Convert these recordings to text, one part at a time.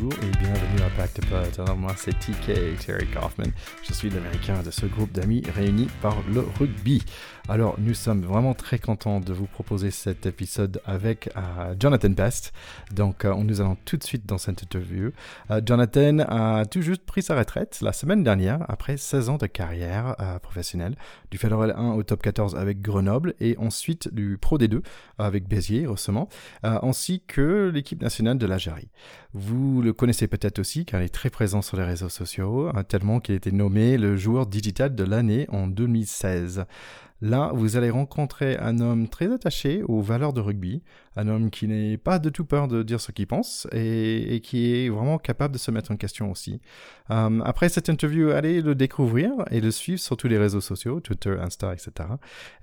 bonjour et bienvenue à Back to Pod. moi c'est TK, Terry Kaufman. Je suis l'américain de ce groupe d'amis réunis par le rugby. Alors nous sommes vraiment très contents de vous proposer cet épisode avec euh, Jonathan Best. Donc euh, nous allons tout de suite dans cette interview. Euh, Jonathan a tout juste pris sa retraite la semaine dernière après 16 ans de carrière professionnelle du Fédéral 1 au top 14 avec Grenoble et ensuite du Pro D2 avec Béziers récemment, ainsi que l'équipe nationale de l'Algérie. Vous le connaissez peut-être aussi car il est très présent sur les réseaux sociaux, hein, tellement qu'il a été nommé le joueur digital de l'année en 2016. Là, vous allez rencontrer un homme très attaché aux valeurs de rugby, un homme qui n'est pas de tout peur de dire ce qu'il pense et, qui est vraiment capable de se mettre en question aussi. Euh, après cette interview, allez le découvrir et le suivre sur tous les réseaux sociaux, Twitter, Insta, etc.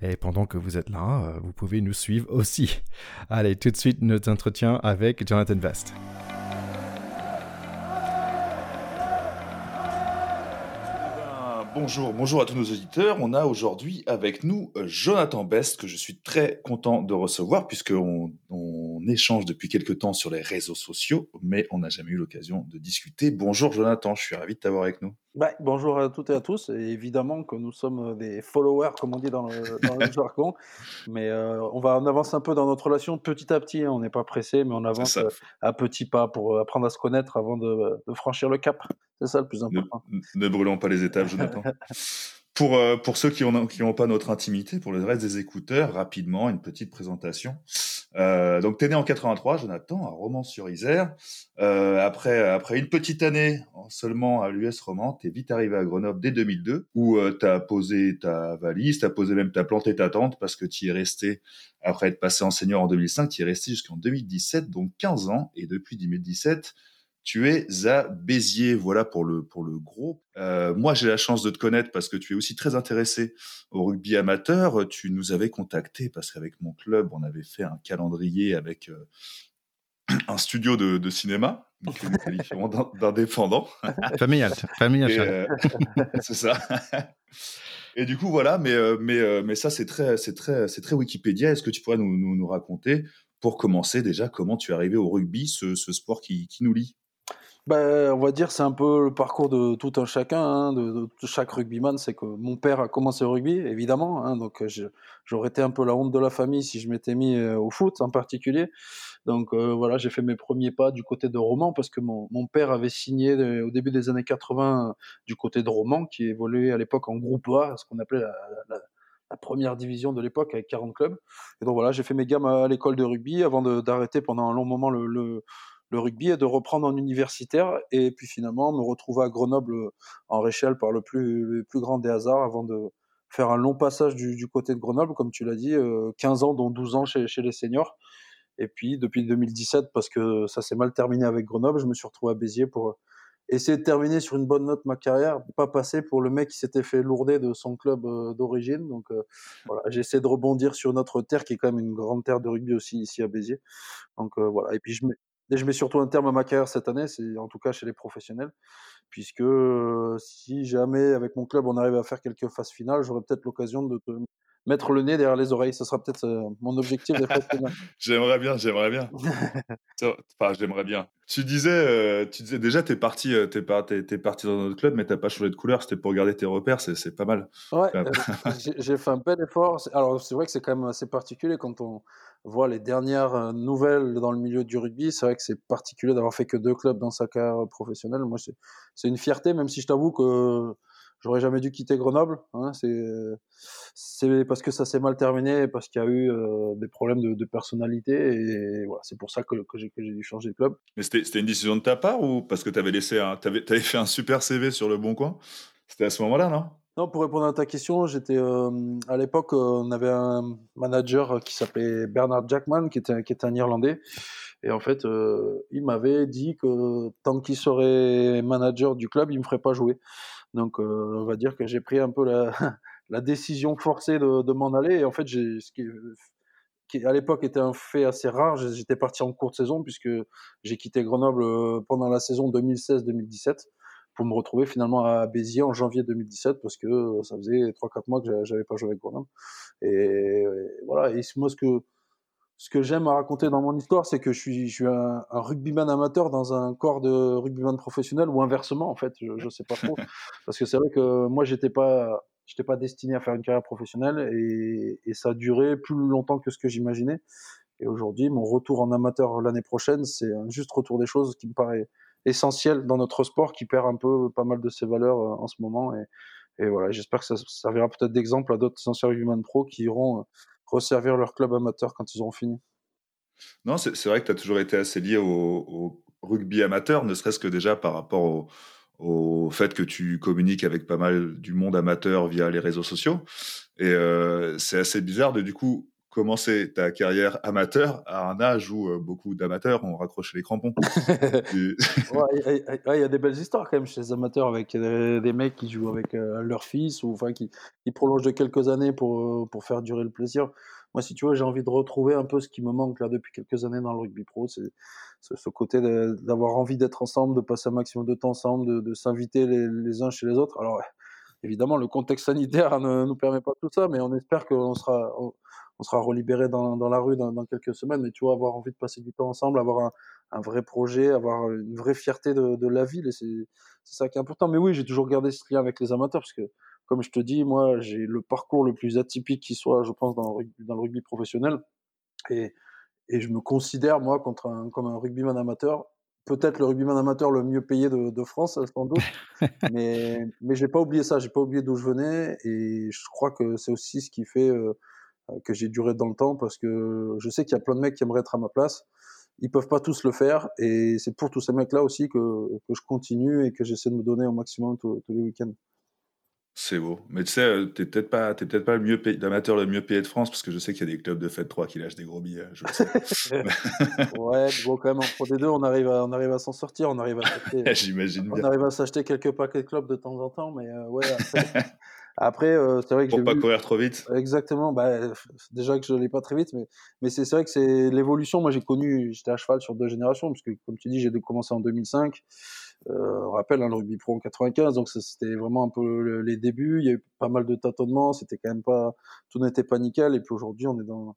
Et pendant que vous êtes là, euh, vous pouvez nous suivre aussi. Allez, tout de suite, notre entretien avec Jonathan Vest. Bonjour, bonjour à tous nos auditeurs. On a aujourd'hui avec nous euh, Jonathan Best, que je suis très content de recevoir, puisqu'on on échange depuis quelques temps sur les réseaux sociaux, mais on n'a jamais eu l'occasion de discuter. Bonjour Jonathan, je suis ravi de t'avoir avec nous. Bah, bonjour à toutes et à tous. Et évidemment que nous sommes des followers, comme on dit dans le, dans le jargon. Mais euh, on va en avance un peu dans notre relation petit à petit. Hein. On n'est pas pressé, mais on avance euh, à petits pas pour apprendre à se connaître avant de, de franchir le cap. C'est ça le plus important. Ne, brûlons pas les étapes, Jonathan. pour, euh, pour ceux qui n'ont qui ont pas notre intimité, pour le reste des écouteurs, rapidement, une petite présentation. Euh, donc, tu es né en 83, Jonathan, à Romans-sur-Isère. Euh, après, après une petite année seulement à l'US Romans, tu es vite arrivé à Grenoble dès 2002, où euh, tu as posé ta valise, tu as posé même, ta planté ta tente parce que tu y es resté, après être passé enseignant en 2005, tu y es resté jusqu'en 2017, donc 15 ans. Et depuis 2017, tu es à Béziers, voilà pour le, pour le gros. Euh, moi, j'ai la chance de te connaître parce que tu es aussi très intéressé au rugby amateur. Tu nous avais contacté parce qu'avec mon club, on avait fait un calendrier avec euh, un studio de, de cinéma, donc d'indépendants. familial, familial. Euh, c'est ça. Et du coup, voilà, mais, mais, mais ça, c'est très, c'est très, c'est très Wikipédia. Est-ce que tu pourrais nous, nous, nous, raconter, pour commencer déjà, comment tu es arrivé au rugby, ce, ce sport qui, qui nous lie? Bah, on va dire c'est un peu le parcours de tout un chacun, hein, de, chaque rugbyman. C'est que mon père a commencé au rugby, évidemment, hein, donc j'aurais été un peu la honte de la famille si je m'étais mis au foot en particulier. Donc voilà, j'ai fait mes premiers pas du côté de Romans parce que mon, père avait signé au début des années 80 du côté de Romans, qui évoluait à l'époque en groupe A, ce qu'on appelait la, la, la, première division de l'époque avec 40 clubs. Et donc voilà, j'ai fait mes gammes à, l'école de rugby avant d'arrêter pendant un long moment le, le le rugby et de reprendre en universitaire et puis finalement me retrouver à Grenoble en Réchelle par le plus, plus grand des hasards avant de faire un long passage du, côté de Grenoble, comme tu l'as dit, 15 euh, ans dont 12 ans chez, les seniors. Et puis depuis 2017, parce que ça s'est mal terminé avec Grenoble, je me suis retrouvé à Béziers pour essayer de terminer sur une bonne note ma carrière, pas passer pour le mec qui s'était fait lourder de son club euh, d'origine. Donc euh, voilà, j'essaie de rebondir sur notre terre qui est quand même une grande terre de rugby aussi ici à Béziers. Donc voilà, et puis je mets, et je mets surtout un terme à ma carrière cette année, c'est en tout cas chez les professionnels, puisque si jamais avec mon club on arrive à faire quelques phases finales, j'aurai peut-être l'occasion de te mettre le nez derrière les oreilles. Ce sera peut-être mon objectif des phases finales. j'aimerais bien, j'aimerais bien. enfin, j'aimerais bien. Tu disais, tu disais déjà, t'es parti, t'es, es, parti dans notre club, mais t'as pas changé de couleur. C'était pour garder tes repères, c'est, pas mal. Ouais, j'ai, fait un bel effort. Alors, c'est vrai que c'est quand même assez particulier quand on voit les dernières euh, nouvelles dans le milieu du rugby, c'est vrai que c'est particulier d'avoir fait que deux clubs dans sa carrière professionnelle. Moi, c'est une fierté, même si je t'avoue que j'aurais jamais dû quitter Grenoble. Hein, c'est parce que ça s'est mal terminé, parce qu'il y a eu euh, des problèmes de, personnalité, et voilà, c'est pour ça que, que j'ai dû changer de club. Mais c'était une décision de ta part ou parce que tu avais laissé, avais, avais fait un super CV sur le Bon Coin? C'était à ce moment-là, non? Non, pour répondre à ta question, j'étais euh, à l'époque, on avait un manager qui s'appelait Bernard Jackman, qui était, qui était un Irlandais. Et en fait, euh, il m'avait dit que tant qu'il serait manager du club, il me ferait pas jouer. Donc, on va dire que j'ai pris un peu la, décision forcée de, m'en aller. Et en fait, ce qui, à l'époque était un fait assez rare, j'étais parti en courte saison puisque j'ai quitté Grenoble pendant la saison 2016-2017 pour me retrouver finalement à Béziers en janvier 2017 parce que euh, ça faisait 3-4 mois que j'avais pas joué avec Grenoble. Et, voilà. Et moi, ce que, ce que j'aime à raconter dans mon histoire, c'est que je suis, je suis un, rugbyman amateur dans un corps de rugbyman professionnel ou inversement, en fait, je ne sais pas trop. Parce que c'est vrai que moi, j'étais pas, j'étais pas destiné à faire une carrière professionnelle et, et ça a duré plus longtemps que ce que j'imaginais. Et aujourd'hui, mon retour en amateur l'année prochaine, c'est un juste retour des choses qui me paraît essentiel dans notre sport, qui perd un peu pas mal de ses valeurs euh, en ce moment. Et, et voilà, j'espère que ça servira peut-être d'exemple à d'autres anciens rugbyman pro qui iront euh, resservir leur club amateur quand ils auront fini. Non, c'est vrai que tu as toujours été assez lié au, rugby amateur, ne serait-ce que déjà par rapport au, fait que tu communiques avec pas mal du monde amateur via les réseaux sociaux. Et euh, c'est assez bizarre de du coup commencer ta carrière amateur à un âge où euh, beaucoup d'amateurs ont raccroché les crampons. Il y, a des belles histoires quand même chez les amateurs avec des, mecs qui jouent avec euh, leur fils ou enfin qui, qui, prolongent de quelques années pour, pour faire durer le plaisir. Moi, si tu vois, j'ai envie de retrouver un peu ce qui me manque là depuis quelques années dans le rugby pro, c'est ce côté d'avoir envie d'être ensemble, de passer un maximum de temps ensemble, de, s'inviter les, uns chez les autres. Alors, évidemment, le contexte sanitaire ne nous permet pas tout ça, mais on espère qu'on sera, on, sera relibéré dans, dans la rue dans, quelques semaines. Mais tu vois, avoir envie de passer du temps ensemble, avoir un, vrai projet, avoir une vraie fierté de, de la ville, et c'est ça qui est important. Mais oui, j'ai toujours gardé ce lien avec les amateurs parce que comme je te dis, moi, j'ai le parcours le plus atypique qui soit, je pense, dans le rugby, dans le rugby professionnel. Et, et je me considère, moi, contre un, comme un rugbyman amateur. Peut-être le rugbyman amateur le mieux payé de, de France, sans doute. mais, mais j'ai pas oublié ça. J'ai pas oublié d'où je venais. Et je crois que c'est aussi ce qui fait euh, que j'ai duré dans le temps parce que je sais qu'il y a plein de mecs qui aimeraient être à ma place. Ils peuvent pas tous le faire. Et c'est pour tous ces mecs-là aussi que, que je continue et que j'essaie de me donner au maximum tous les week-ends. C'est beau. Mais tu sais, euh, t'es peut-être pas, peut-être pas le mieux l'amateur le mieux payé de France, parce que je sais qu'il y a des clubs de fête 3 qui lâchent des gros billets. Je sais. ouais, bon, quand même, en Pro D2, on arrive à, on arrive à s'en sortir, on arrive à s'acheter. J'imagine bien. On arrive à s'acheter quelques paquets de clubs de temps en temps, mais euh, ouais, après, euh, c'est vrai que Pour pas courir trop vite. Exactement. Bah, déjà que je l'ai pas très vite, mais, mais c'est vrai que c'est l'évolution. Moi, j'ai connu, j'étais à cheval sur deux générations, parce que, comme tu dis, j'ai commencé en 2005. Euh, on rappelle hein, le rugby pro en 95, donc c'était vraiment un peu les débuts. Il y a eu pas mal de tâtonnements, c'était quand même pas, tout n'était pas nickel. Et puis aujourd'hui, on est dans,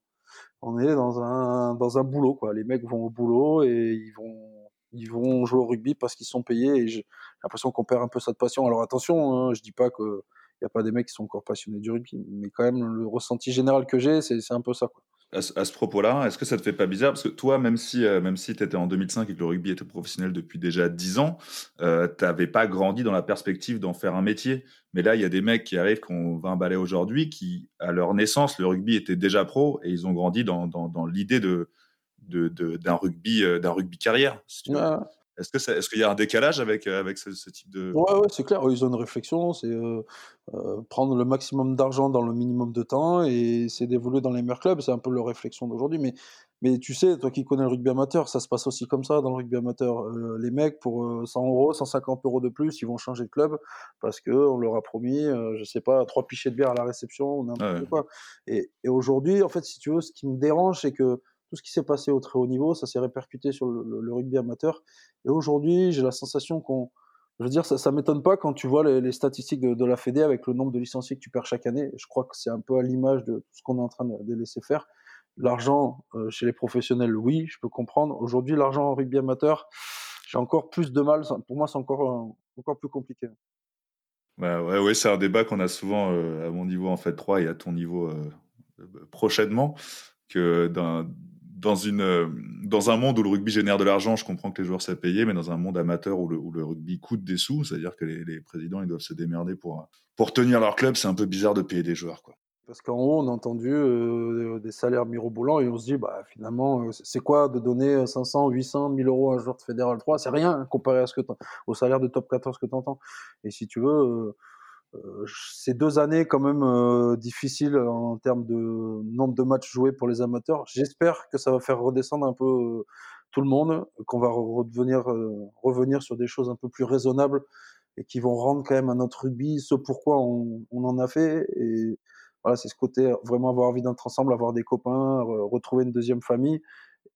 on est dans un, dans un boulot quoi. Les mecs vont au boulot et ils vont, ils vont jouer au rugby parce qu'ils sont payés. Et j'ai l'impression qu'on perd un peu cette passion. Alors attention, hein, je dis pas que il y a pas des mecs qui sont encore passionnés du rugby, mais quand même le ressenti général que j'ai, c'est un peu ça quoi à, ce propos-là, est-ce que ça te fait pas bizarre? Parce que toi, même si, euh, même si tu étais en 2005 et que le rugby était professionnel depuis déjà 10 ans, euh, tu n'avais pas grandi dans la perspective d'en faire un métier. Mais là, il y a des mecs qui arrivent, qui ont 20 balais aujourd'hui, qui, à leur naissance, le rugby était déjà pro et ils ont grandi dans, dans, dans l'idée de, d'un de, d'un rugby, euh, d'un rugby carrière. Est-ce que est-ce qu'il y a un décalage avec euh, avec ce, type de Ouais, ouais c'est clair. Ils ont une réflexion, c'est euh, euh, prendre le maximum d'argent dans le minimum de temps et c'est d'évoluer dans les meilleurs clubs. C'est un peu leur réflexion d'aujourd'hui. Mais mais tu sais, toi qui connais le rugby amateur, ça se passe aussi comme ça dans le rugby amateur. les mecs pour 100 euros, 150 euros de plus, ils vont changer de club parce que on leur a promis, je sais pas, trois pichets de bière à la réception ou n'importe quoi. Et, et aujourd'hui, en fait, si tu veux, ce qui me dérange, c'est que tout ce qui s'est passé au très haut niveau, ça s'est répercuté sur le, rugby amateur. Et aujourd'hui, j'ai la sensation qu'on, je veux dire, ça, ça m'étonne pas quand tu vois les, statistiques de, la Fédé avec le nombre de licenciés que tu perds chaque année. Je crois que c'est un peu à l'image de tout ce qu'on est en train de, laisser faire. L'argent euh, chez les professionnels, oui, je peux comprendre. Aujourd'hui, l'argent en rugby amateur, j'ai encore plus de mal. Pour moi, c'est encore, euh, encore plus compliqué. Bah ouais, ouais c'est un débat qu'on a souvent euh, à mon niveau en fait 3 et à ton niveau prochainement que d'un dans, une, euh, dans un monde où le rugby génère de l'argent, je comprends que les joueurs savent payer, mais dans un monde amateur où le, rugby coûte des sous, c'est-à-dire que les, présidents ils doivent se démerder pour, pour tenir leur club, c'est un peu bizarre de payer des joueurs. Parce qu'en haut, on a entendu euh, des salaires mirobolants et on se dit, bah, finalement, euh, c'est quoi de donner 500, 800, 1000 euros à un joueur de Fédéral 3 C'est rien comparé à ce que au salaire de top 14 que tu entends. Et si tu veux, ces deux années quand même euh, difficiles en termes de nombre de matchs joués pour les amateurs. J'espère que ça va faire redescendre un peu euh, tout le monde, qu'on va revenir, sur des choses un peu plus raisonnables et qui vont rendre quand même à notre rugby ce pourquoi on, en a fait. Et voilà, c'est ce côté vraiment avoir envie d'être ensemble, avoir des copains, retrouver une deuxième famille.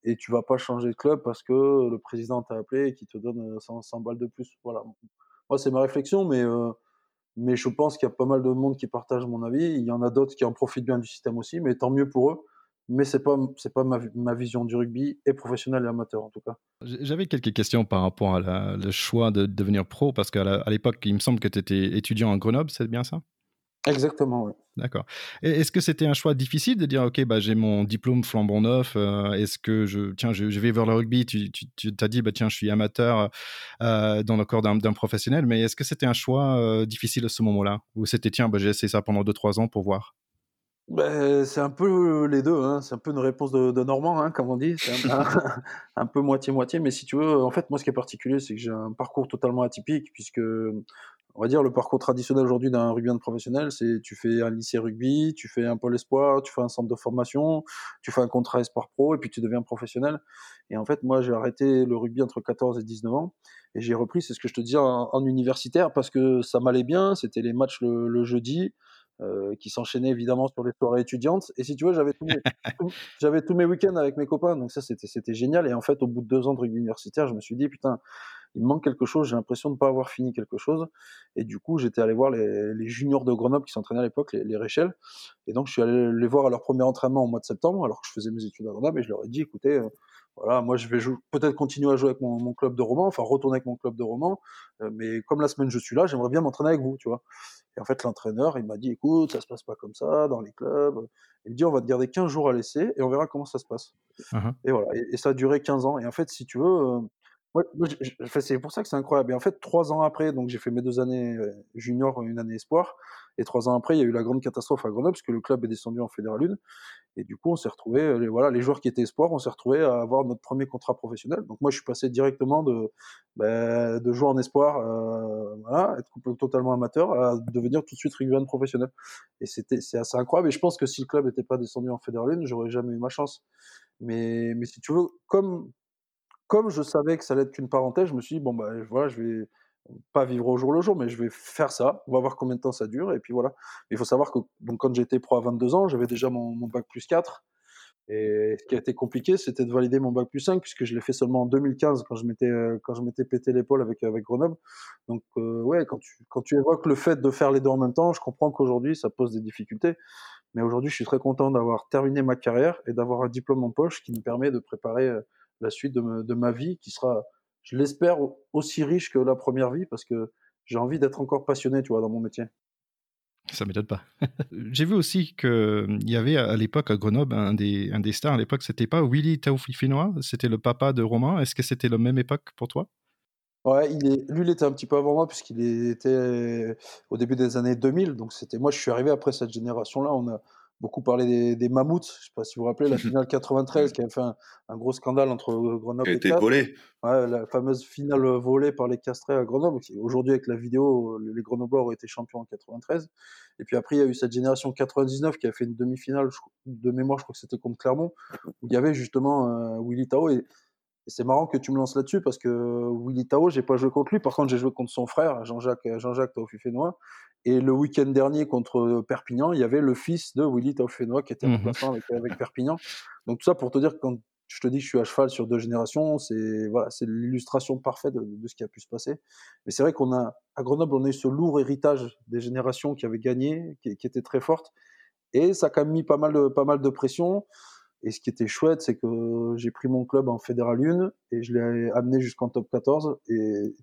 Et tu vas pas changer de club parce que le président t'a appelé et qui te donne 100, 100 balles de plus. Voilà. Moi, c'est ma réflexion, mais mais je pense qu'il y a pas mal de monde qui partage mon avis. Il y en a d'autres qui en profitent bien du système aussi, mais tant mieux pour eux. mais c'est pas pas ma, ma, vision du rugby et professionnel et amateur en tout cas. J'avais quelques questions par rapport à le choix de devenir pro parce qu'à l'époque il me semble que tu étais étudiant à Grenoble, c'est bien ça? Exactement, oui. D'accord. Est-ce que c'était un choix difficile de dire, OK, bah, j'ai mon diplôme flambant neuf, euh, est-ce que je, tiens, je, vais vers le rugby Tu, tu, t'as dit, bah, tiens, je suis amateur euh, dans le corps d'un, professionnel, mais est-ce que c'était un choix euh, difficile à ce moment-là? Ou c'était, tiens, bah, j'ai essayé ça pendant 2-3 ans pour voir? Ben, c'est un peu les deux, hein. c'est un peu une réponse de, Normand, hein, comme on dit, c'est un, un peu moitié-moitié, mais si tu veux, en fait, moi, ce qui est particulier, c'est que j'ai un parcours totalement atypique, puisque on va dire, le parcours traditionnel aujourd'hui d'un rugbyman professionnel, c'est tu fais un lycée rugby, tu fais un pôle espoir, tu fais un centre de formation, tu fais un contrat espoir pro, et puis tu deviens professionnel. Et en fait, moi, j'ai arrêté le rugby entre 14 et 19 ans, et j'ai repris, c'est ce que je te disais, en, universitaire, parce que ça m'allait bien, c'était les matchs le, jeudi, euh, qui s'enchaînaient évidemment sur les soirées étudiantes. Et si tu veux, j'avais tous mes, j'avais tous mes week-ends avec mes copains, donc ça, c'était génial. Et en fait, au bout de deux ans de rugby universitaire, je me suis dit, putain, il me manque quelque chose, j'ai l'impression de ne pas avoir fini quelque chose. Et du coup, j'étais allé voir les, les, juniors de Grenoble qui s'entraînaient à l'époque, les, les Réchelles. Et donc, je suis allé les voir à leur premier entraînement au mois de septembre, alors que je faisais mes études à Grenoble, et je leur ai dit, écoutez, euh, voilà, moi je vais peut-être continuer à jouer avec mon, mon, club de roman, enfin retourner avec mon club de roman, euh, mais comme la semaine je suis là, j'aimerais bien m'entraîner avec vous, tu vois. Et en fait, l'entraîneur, il m'a dit, écoute, ça se passe pas comme ça dans les clubs. Il me dit, on va te garder 15 jours à laisser et on verra comment ça se passe. Et voilà. Et, ça a duré 15 ans. Et en fait, si tu veux, euh, C'est pour ça que c'est incroyable. Et en fait, trois ans après, donc j'ai fait mes deux années euh, junior, une année espoir, et trois ans après, il y a eu la grande catastrophe à Grenoble, parce que le club est descendu en Fédéral 1, et du coup, on s'est retrouvé, euh, voilà, les joueurs qui étaient espoirs, on s'est retrouvé à avoir notre premier contrat professionnel. Donc moi, je suis passé directement de, ben, de joueur en espoir, euh, voilà, être totalement amateur, à devenir tout de suite rugbyman professionnel. Et c'était, c'est assez incroyable. Et je pense que si le club n'était pas descendu en Fédéral 1, j'aurais jamais eu ma chance. Mais, mais si tu veux, comme comme je savais que ça allait être qu'une parenthèse, je me suis dit, bon, bah, voilà, je vais pas vivre au jour le jour, mais je vais faire ça. On va voir combien de temps ça dure. Et puis voilà. Il faut savoir que donc, quand j'étais pro à 22 ans, j'avais déjà mon, bac plus 4. Et ce qui a été compliqué, c'était de valider mon bac plus 5, puisque je l'ai fait seulement en 2015, quand je m'étais, quand je m'étais pété l'épaule avec, avec Grenoble. Donc, euh, ouais, quand tu, quand tu évoques le fait de faire les deux en même temps, je comprends qu'aujourd'hui, ça pose des difficultés. Mais aujourd'hui, je suis très content d'avoir terminé ma carrière et d'avoir un diplôme en poche qui me permet de préparer euh, la suite de, ma vie qui sera, je l'espère, aussi riche que la première vie parce que j'ai envie d'être encore passionné, tu vois, dans mon métier. Ça m'étonne pas. J'ai vu aussi qu'il y avait à l'époque à Grenoble un des, un des stars à l'époque, c'était pas Willy Taoufifinois, c'était le papa de Romain. Est-ce que c'était la même époque pour toi? Ouais, il est, lui, il était un petit peu avant moi puisqu'il était au début des années 2000. Donc c'était moi, je suis arrivé après cette génération-là. On a, beaucoup parlé des, des mammouths. Je ne sais pas si vous vous rappelez la finale 93 qui a fait un, gros scandale entre Grenoble et Castres. volée. Ouais, la fameuse finale volée par les Castrés à Grenoble. Aujourd'hui, avec la vidéo, les Grenoblois ont été champions en 93. Et puis après, il y a eu cette génération 99 qui a fait une demi-finale de mémoire, je crois que c'était contre Clermont, où il y avait justement euh, Willy Tao. Et, c'est marrant que tu me lances là-dessus parce que Willy Tao, j'ai pas joué contre lui. Par contre, j'ai joué contre son frère, Jean-Jacques Jean-Jacques Taufifénois. Et le week-end dernier contre Perpignan, il y avait le fils de Willy Taufénois qui était en mmh avec, avec, Perpignan. Donc tout ça pour te dire que quand je te dis que je suis à cheval sur deux générations, c'est voilà, c'est l'illustration parfaite de, de, ce qui a pu se passer. Mais c'est vrai qu'on a à Grenoble, on a eu ce lourd héritage des générations qui avaient gagné, qui, qui était très forte, et ça a quand même mis pas mal de pas mal de pression. Et ce qui était chouette, c'est que j'ai pris mon club en Fédéral 1 et je l'ai amené jusqu'en top 14. Et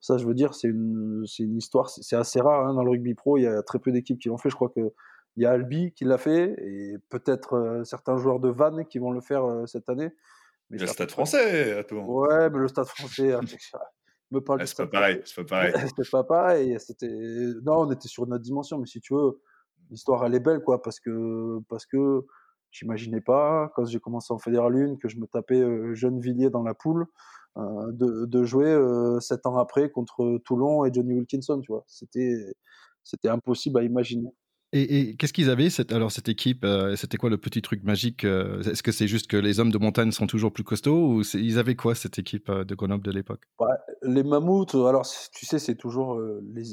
ça, je veux dire, c'est une, une histoire, c'est assez rare hein, dans le rugby pro. Il y a très peu d'équipes qui l'ont fait. Je crois qu'il y a Albi qui l'a fait et peut-être euh, certains joueurs de Vannes qui vont le faire euh, cette année. Mais le Stade français, attends. Ouais, mais le Stade français, hein, me parle ah, c'est pas pareil, c'est pas pareil. c'est pas pareil. C'était non, on était sur une autre dimension, mais si tu veux, l'histoire elle est belle quoi, parce que parce que j'imaginais pas quand j'ai commencé en Fédéral 1 que je me tapais euh, jeune Villiers dans la poule. Euh, de, jouer euh, sept ans après contre Toulon et Johnny Wilkinson, tu vois. C'était, c'était impossible à imaginer. Et, qu'est-ce qu'ils avaient cette, alors cette équipe euh, C'était quoi le petit truc magique Est-ce que c'est juste que les hommes de montagne sont toujours plus costauds ou ils avaient quoi cette équipe de Grenoble de l'époque? Les mammouths, alors tu sais, c'est toujours les,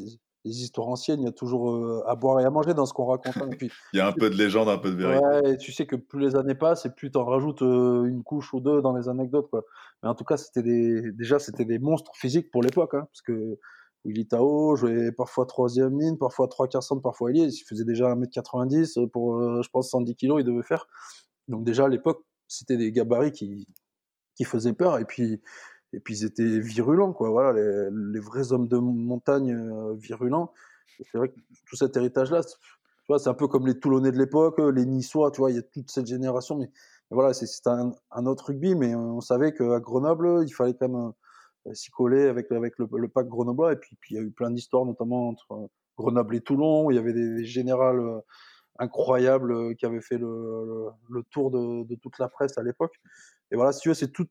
les histoires anciennes, il y a toujours euh, à boire et à manger dans ce qu'on raconte. Hein, puis, il y a un peu de légende, un peu de vérité. Ouais, tu sais que plus les années passent et plus tu en rajoutes euh, une couche ou deux dans les anecdotes. Quoi. Mais en tout cas, c'était des, déjà, c'était des monstres physiques pour l'époque. Hein, parce que Willy Tao jouait parfois troisième ligne, parfois trois quarts centre, parfois ailier. Il faisait déjà 1m90 pour, euh, je pense, 110 kg, il devait faire. Donc déjà à l'époque, c'était des gabarits qui, qui faisaient peur et puis, et puis ils étaient virulents, quoi. Voilà, les, vrais hommes de montagne euh, virulents. C'est vrai que tout cet héritage-là, c'est un peu comme les Toulonnais de l'époque, les Niçois, tu vois, il y a toute cette génération, mais, voilà, c'est un, autre rugby, mais on savait qu'à Grenoble, il fallait quand même euh, s'y coller avec, avec le, le pack grenoblois, et puis, il y a eu plein d'histoires, notamment entre Grenoble et Toulon, où il y avait des, des générales euh, incroyables euh, qui avaient fait le, le, tour de, de, toute la presse à l'époque. Et voilà, si tu veux, c'est tout,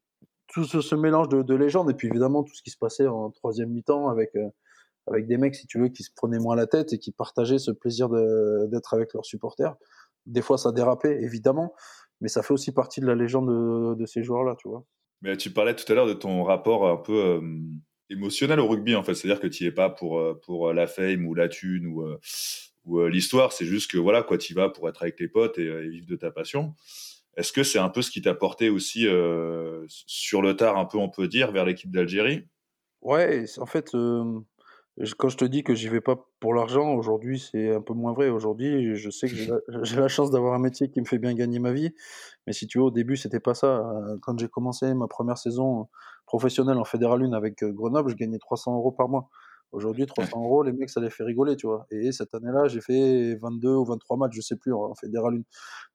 tout ce, mélange de, de, légendes, et puis évidemment tout ce qui se passait en troisième mi-temps avec, euh, avec des mecs, si tu veux, qui se prenaient moins la tête et qui partageaient ce plaisir d'être avec leurs supporters. Des fois, ça dérapait, évidemment, mais ça fait aussi partie de la légende de, ces joueurs-là, tu vois. Mais tu parlais tout à l'heure de ton rapport un peu euh, émotionnel au rugby, en fait. C'est-à-dire que tu n'y es pas pour, pour la fame ou la thune ou, euh, l'histoire, c'est juste que voilà, quoi, tu vas pour être avec tes potes et vivre de ta passion. Est-ce que c'est un peu ce qui t'a porté aussi euh, sur le tard, un peu, on peut dire, vers l'équipe d'Algérie? Ouais, en fait, euh, quand je te dis que j'y vais pas pour l'argent, aujourd'hui, c'est un peu moins vrai. Aujourd'hui, je sais que j'ai la, chance d'avoir un métier qui me fait bien gagner ma vie. Mais si tu veux, au début, c'était pas ça. Quand j'ai commencé ma première saison professionnelle en Fédéral 1 avec Grenoble, je gagnais 300 euros par mois. Aujourd'hui, 300 euros, les mecs, ça les fait rigoler, tu vois. Et cette année-là, j'ai fait 22 ou 23 matchs, je sais plus, en fédéral 1.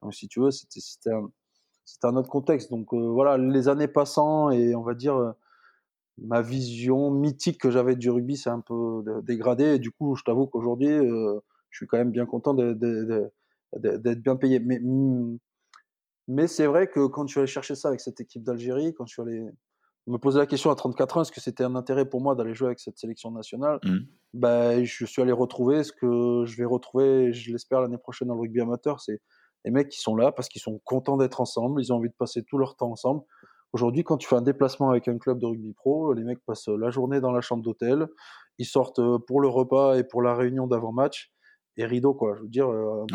Donc, si tu veux, c'était un, un, autre contexte. Donc, euh, voilà, les années passant et on va dire, euh, ma vision mythique que j'avais du rugby s'est un peu dégradée. Et du coup, je t'avoue qu'aujourd'hui, euh, je suis quand même bien content d'être bien payé. Mais, mais c'est vrai que quand je suis allé chercher ça avec cette équipe d'Algérie, quand je suis allé me poser la question à 34 ans, est-ce que c'était un intérêt pour moi d'aller jouer avec cette sélection nationale? Mmh. ben, Je suis allé retrouver ce que je vais retrouver, je l'espère, l'année prochaine dans le rugby amateur. C'est les mecs qui sont là parce qu'ils sont contents d'être ensemble, ils ont envie de passer tout leur temps ensemble. Aujourd'hui, quand tu fais un déplacement avec un club de rugby pro, les mecs passent la journée dans la chambre d'hôtel, ils sortent pour le repas et pour la réunion d'avant-match et rideau quoi. Je veux dire, euh,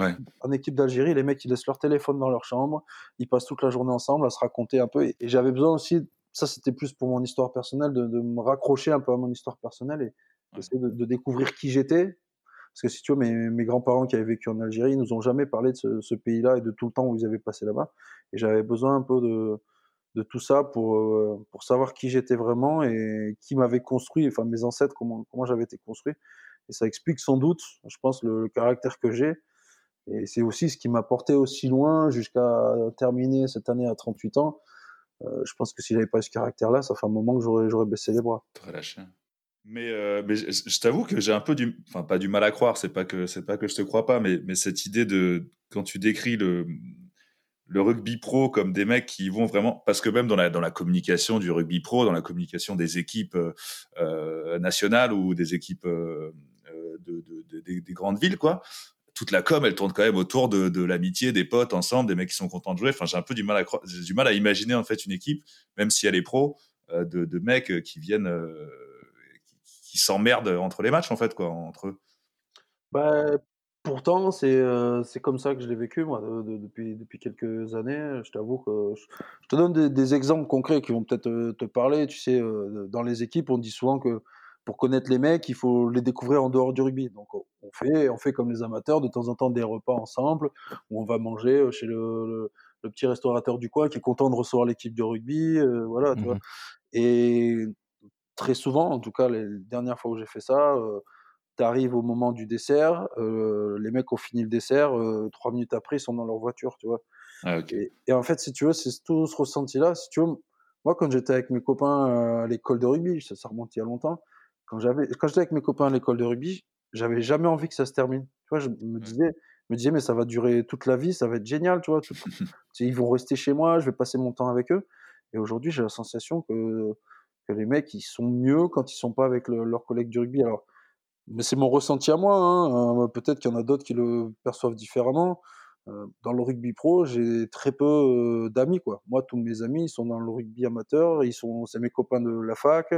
en équipe d'Algérie, les mecs ils laissent leur téléphone dans leur chambre, ils passent toute la journée ensemble à se raconter un peu. et j'avais besoin aussi ça, c'était plus pour mon histoire personnelle, de, de, me raccrocher un peu à mon histoire personnelle et essayer de, de, découvrir qui j'étais. Parce que si tu veux, mes, mes grands-parents qui avaient vécu en Algérie, ils nous ont jamais parlé de ce, ce pays-là et de tout le temps où ils avaient passé là-bas. Et j'avais besoin un peu de, de tout ça pour, euh, pour savoir qui j'étais vraiment et qui m'avait construit, enfin mes ancêtres, comment, comment j'avais été construit. Et ça explique sans doute, je pense, le, le caractère que j'ai. Et c'est aussi ce qui m'a porté aussi loin jusqu'à terminer cette année à 38 ans euh, je pense que s'il n'avait pas eu ce caractère-là, ça fait un moment que j'aurais, baissé les bras. Très lâché. Mais, euh, je, t'avoue que j'ai un peu du, enfin pas du mal à croire, c'est pas que c'est pas que je te crois pas, mais, cette idée de quand tu décris le rugby pro comme des mecs qui vont vraiment, parce que même dans la communication du rugby pro, dans la communication des équipes euh, nationales ou des équipes de, de, de, des, des grandes villes, quoi, toute la com, elle tourne quand même autour de, l'amitié, des potes ensemble, des mecs qui sont contents de jouer. Enfin, j'ai un peu du mal à j'ai du mal à imaginer en fait une équipe, même si elle est pro, euh, de, mecs qui viennent, euh, qui, s'emmerdent entre les matchs en fait, quoi, entre eux. Bah, pourtant, c'est euh, comme ça que je l'ai vécu moi de, depuis depuis quelques années. Je t'avoue que je, te donne des, exemples concrets qui vont peut-être te, te, parler. Tu sais, euh, dans les équipes, on dit souvent que pour connaître les mecs, il faut les découvrir en dehors du rugby. Donc on fait, on fait comme les amateurs, de temps en temps des repas ensemble, où on va manger euh, chez le, le, petit restaurateur du coin qui est content de recevoir l'équipe de rugby, euh, voilà. Tu vois. Mmh Et très souvent, en tout cas les dernières fois où j'ai fait ça, euh, tu arrives au moment du dessert, euh, les mecs ont fini le dessert, trois minutes après ils sont dans leur voiture, tu vois. Ah, okay. et, et, en fait, si tu veux, c'est tout ce ressenti-là. Si tu veux, moi quand j'étais avec mes copains à l'école de rugby, ça, ça remonte il y a longtemps quand j'avais, quand j'étais avec mes copains à l'école de rugby, j'avais jamais envie que ça se termine. Tu vois, je me disais, me disais, mais ça va durer toute la vie, ça va être génial, tu vois. Ils vont rester chez moi, je vais passer mon temps avec eux. Et aujourd'hui, j'ai la sensation que, que les mecs, ils sont mieux quand ils sont pas avec le, leurs collègues du rugby. Alors, mais c'est mon ressenti à moi. Hein. Euh, peut-être qu'il y en a d'autres qui le perçoivent différemment. Euh, dans le rugby pro, j'ai très peu euh, d'amis, quoi. Moi, tous mes amis, ils sont dans le rugby amateur, ils sont, c'est mes copains de la fac.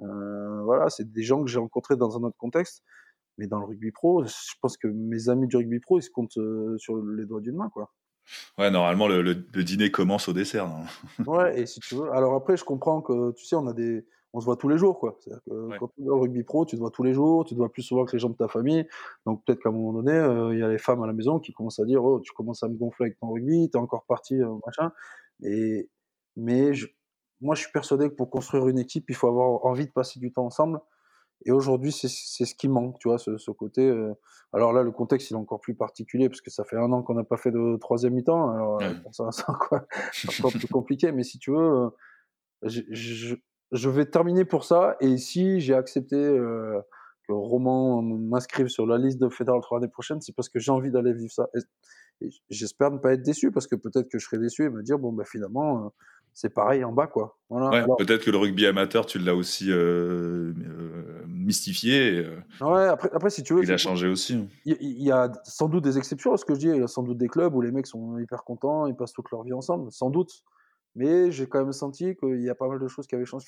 Euh, voilà, c'est des gens que j'ai rencontrés dans un autre contexte. Mais dans le rugby pro, je pense que mes amis du rugby pro, ils se comptent euh, sur les doigts d'une main, quoi. Ouais, normalement, le, le, le, dîner commence au dessert. Non ouais, et si tu veux. Alors après, je comprends que, tu sais, on a des, on se voit tous les jours, quoi. C'est-à-dire que quand tu es au rugby pro, tu te vois tous les jours, tu te vois plus souvent que les gens de ta famille. Donc peut-être qu'à un moment donné, il y a les femmes à la maison qui commencent à dire, oh, tu commences à me gonfler avec ton rugby, t'es encore parti, machin. Et, mais je, moi, je suis persuadé que pour construire une équipe, il faut avoir envie de passer du temps ensemble. Et aujourd'hui, c'est ce qui manque, tu vois, ce, ce côté. Euh... Alors là, le contexte, il est encore plus particulier parce que ça fait un an qu'on n'a pas fait de troisième mi-temps. Alors, ouais. ça, c'est encore, encore plus compliqué. Mais si tu veux, euh, je, je, je, vais terminer pour ça. Et si j'ai accepté euh, que Roman m'inscrive sur la liste de Fédéral 3 l'année prochaine, c'est parce que j'ai envie d'aller vivre ça. Et, et j'espère ne pas être déçu parce que peut-être que je serai déçu et me dire, bon, bah, finalement, euh, c'est pareil en bas, quoi. Voilà. Ouais, Alors, peut-être que le rugby amateur, tu l'as aussi euh, euh, mystifié. Et, euh, ouais, après, après, si tu veux. Il a changé aussi. hein. Il y, il y, a sans doute des exceptions à ce que je dis. Il y a sans doute des clubs où les mecs sont hyper contents, ils passent toute leur vie ensemble, sans doute. Mais j'ai quand même senti qu'il y a pas mal de choses qui avaient changé.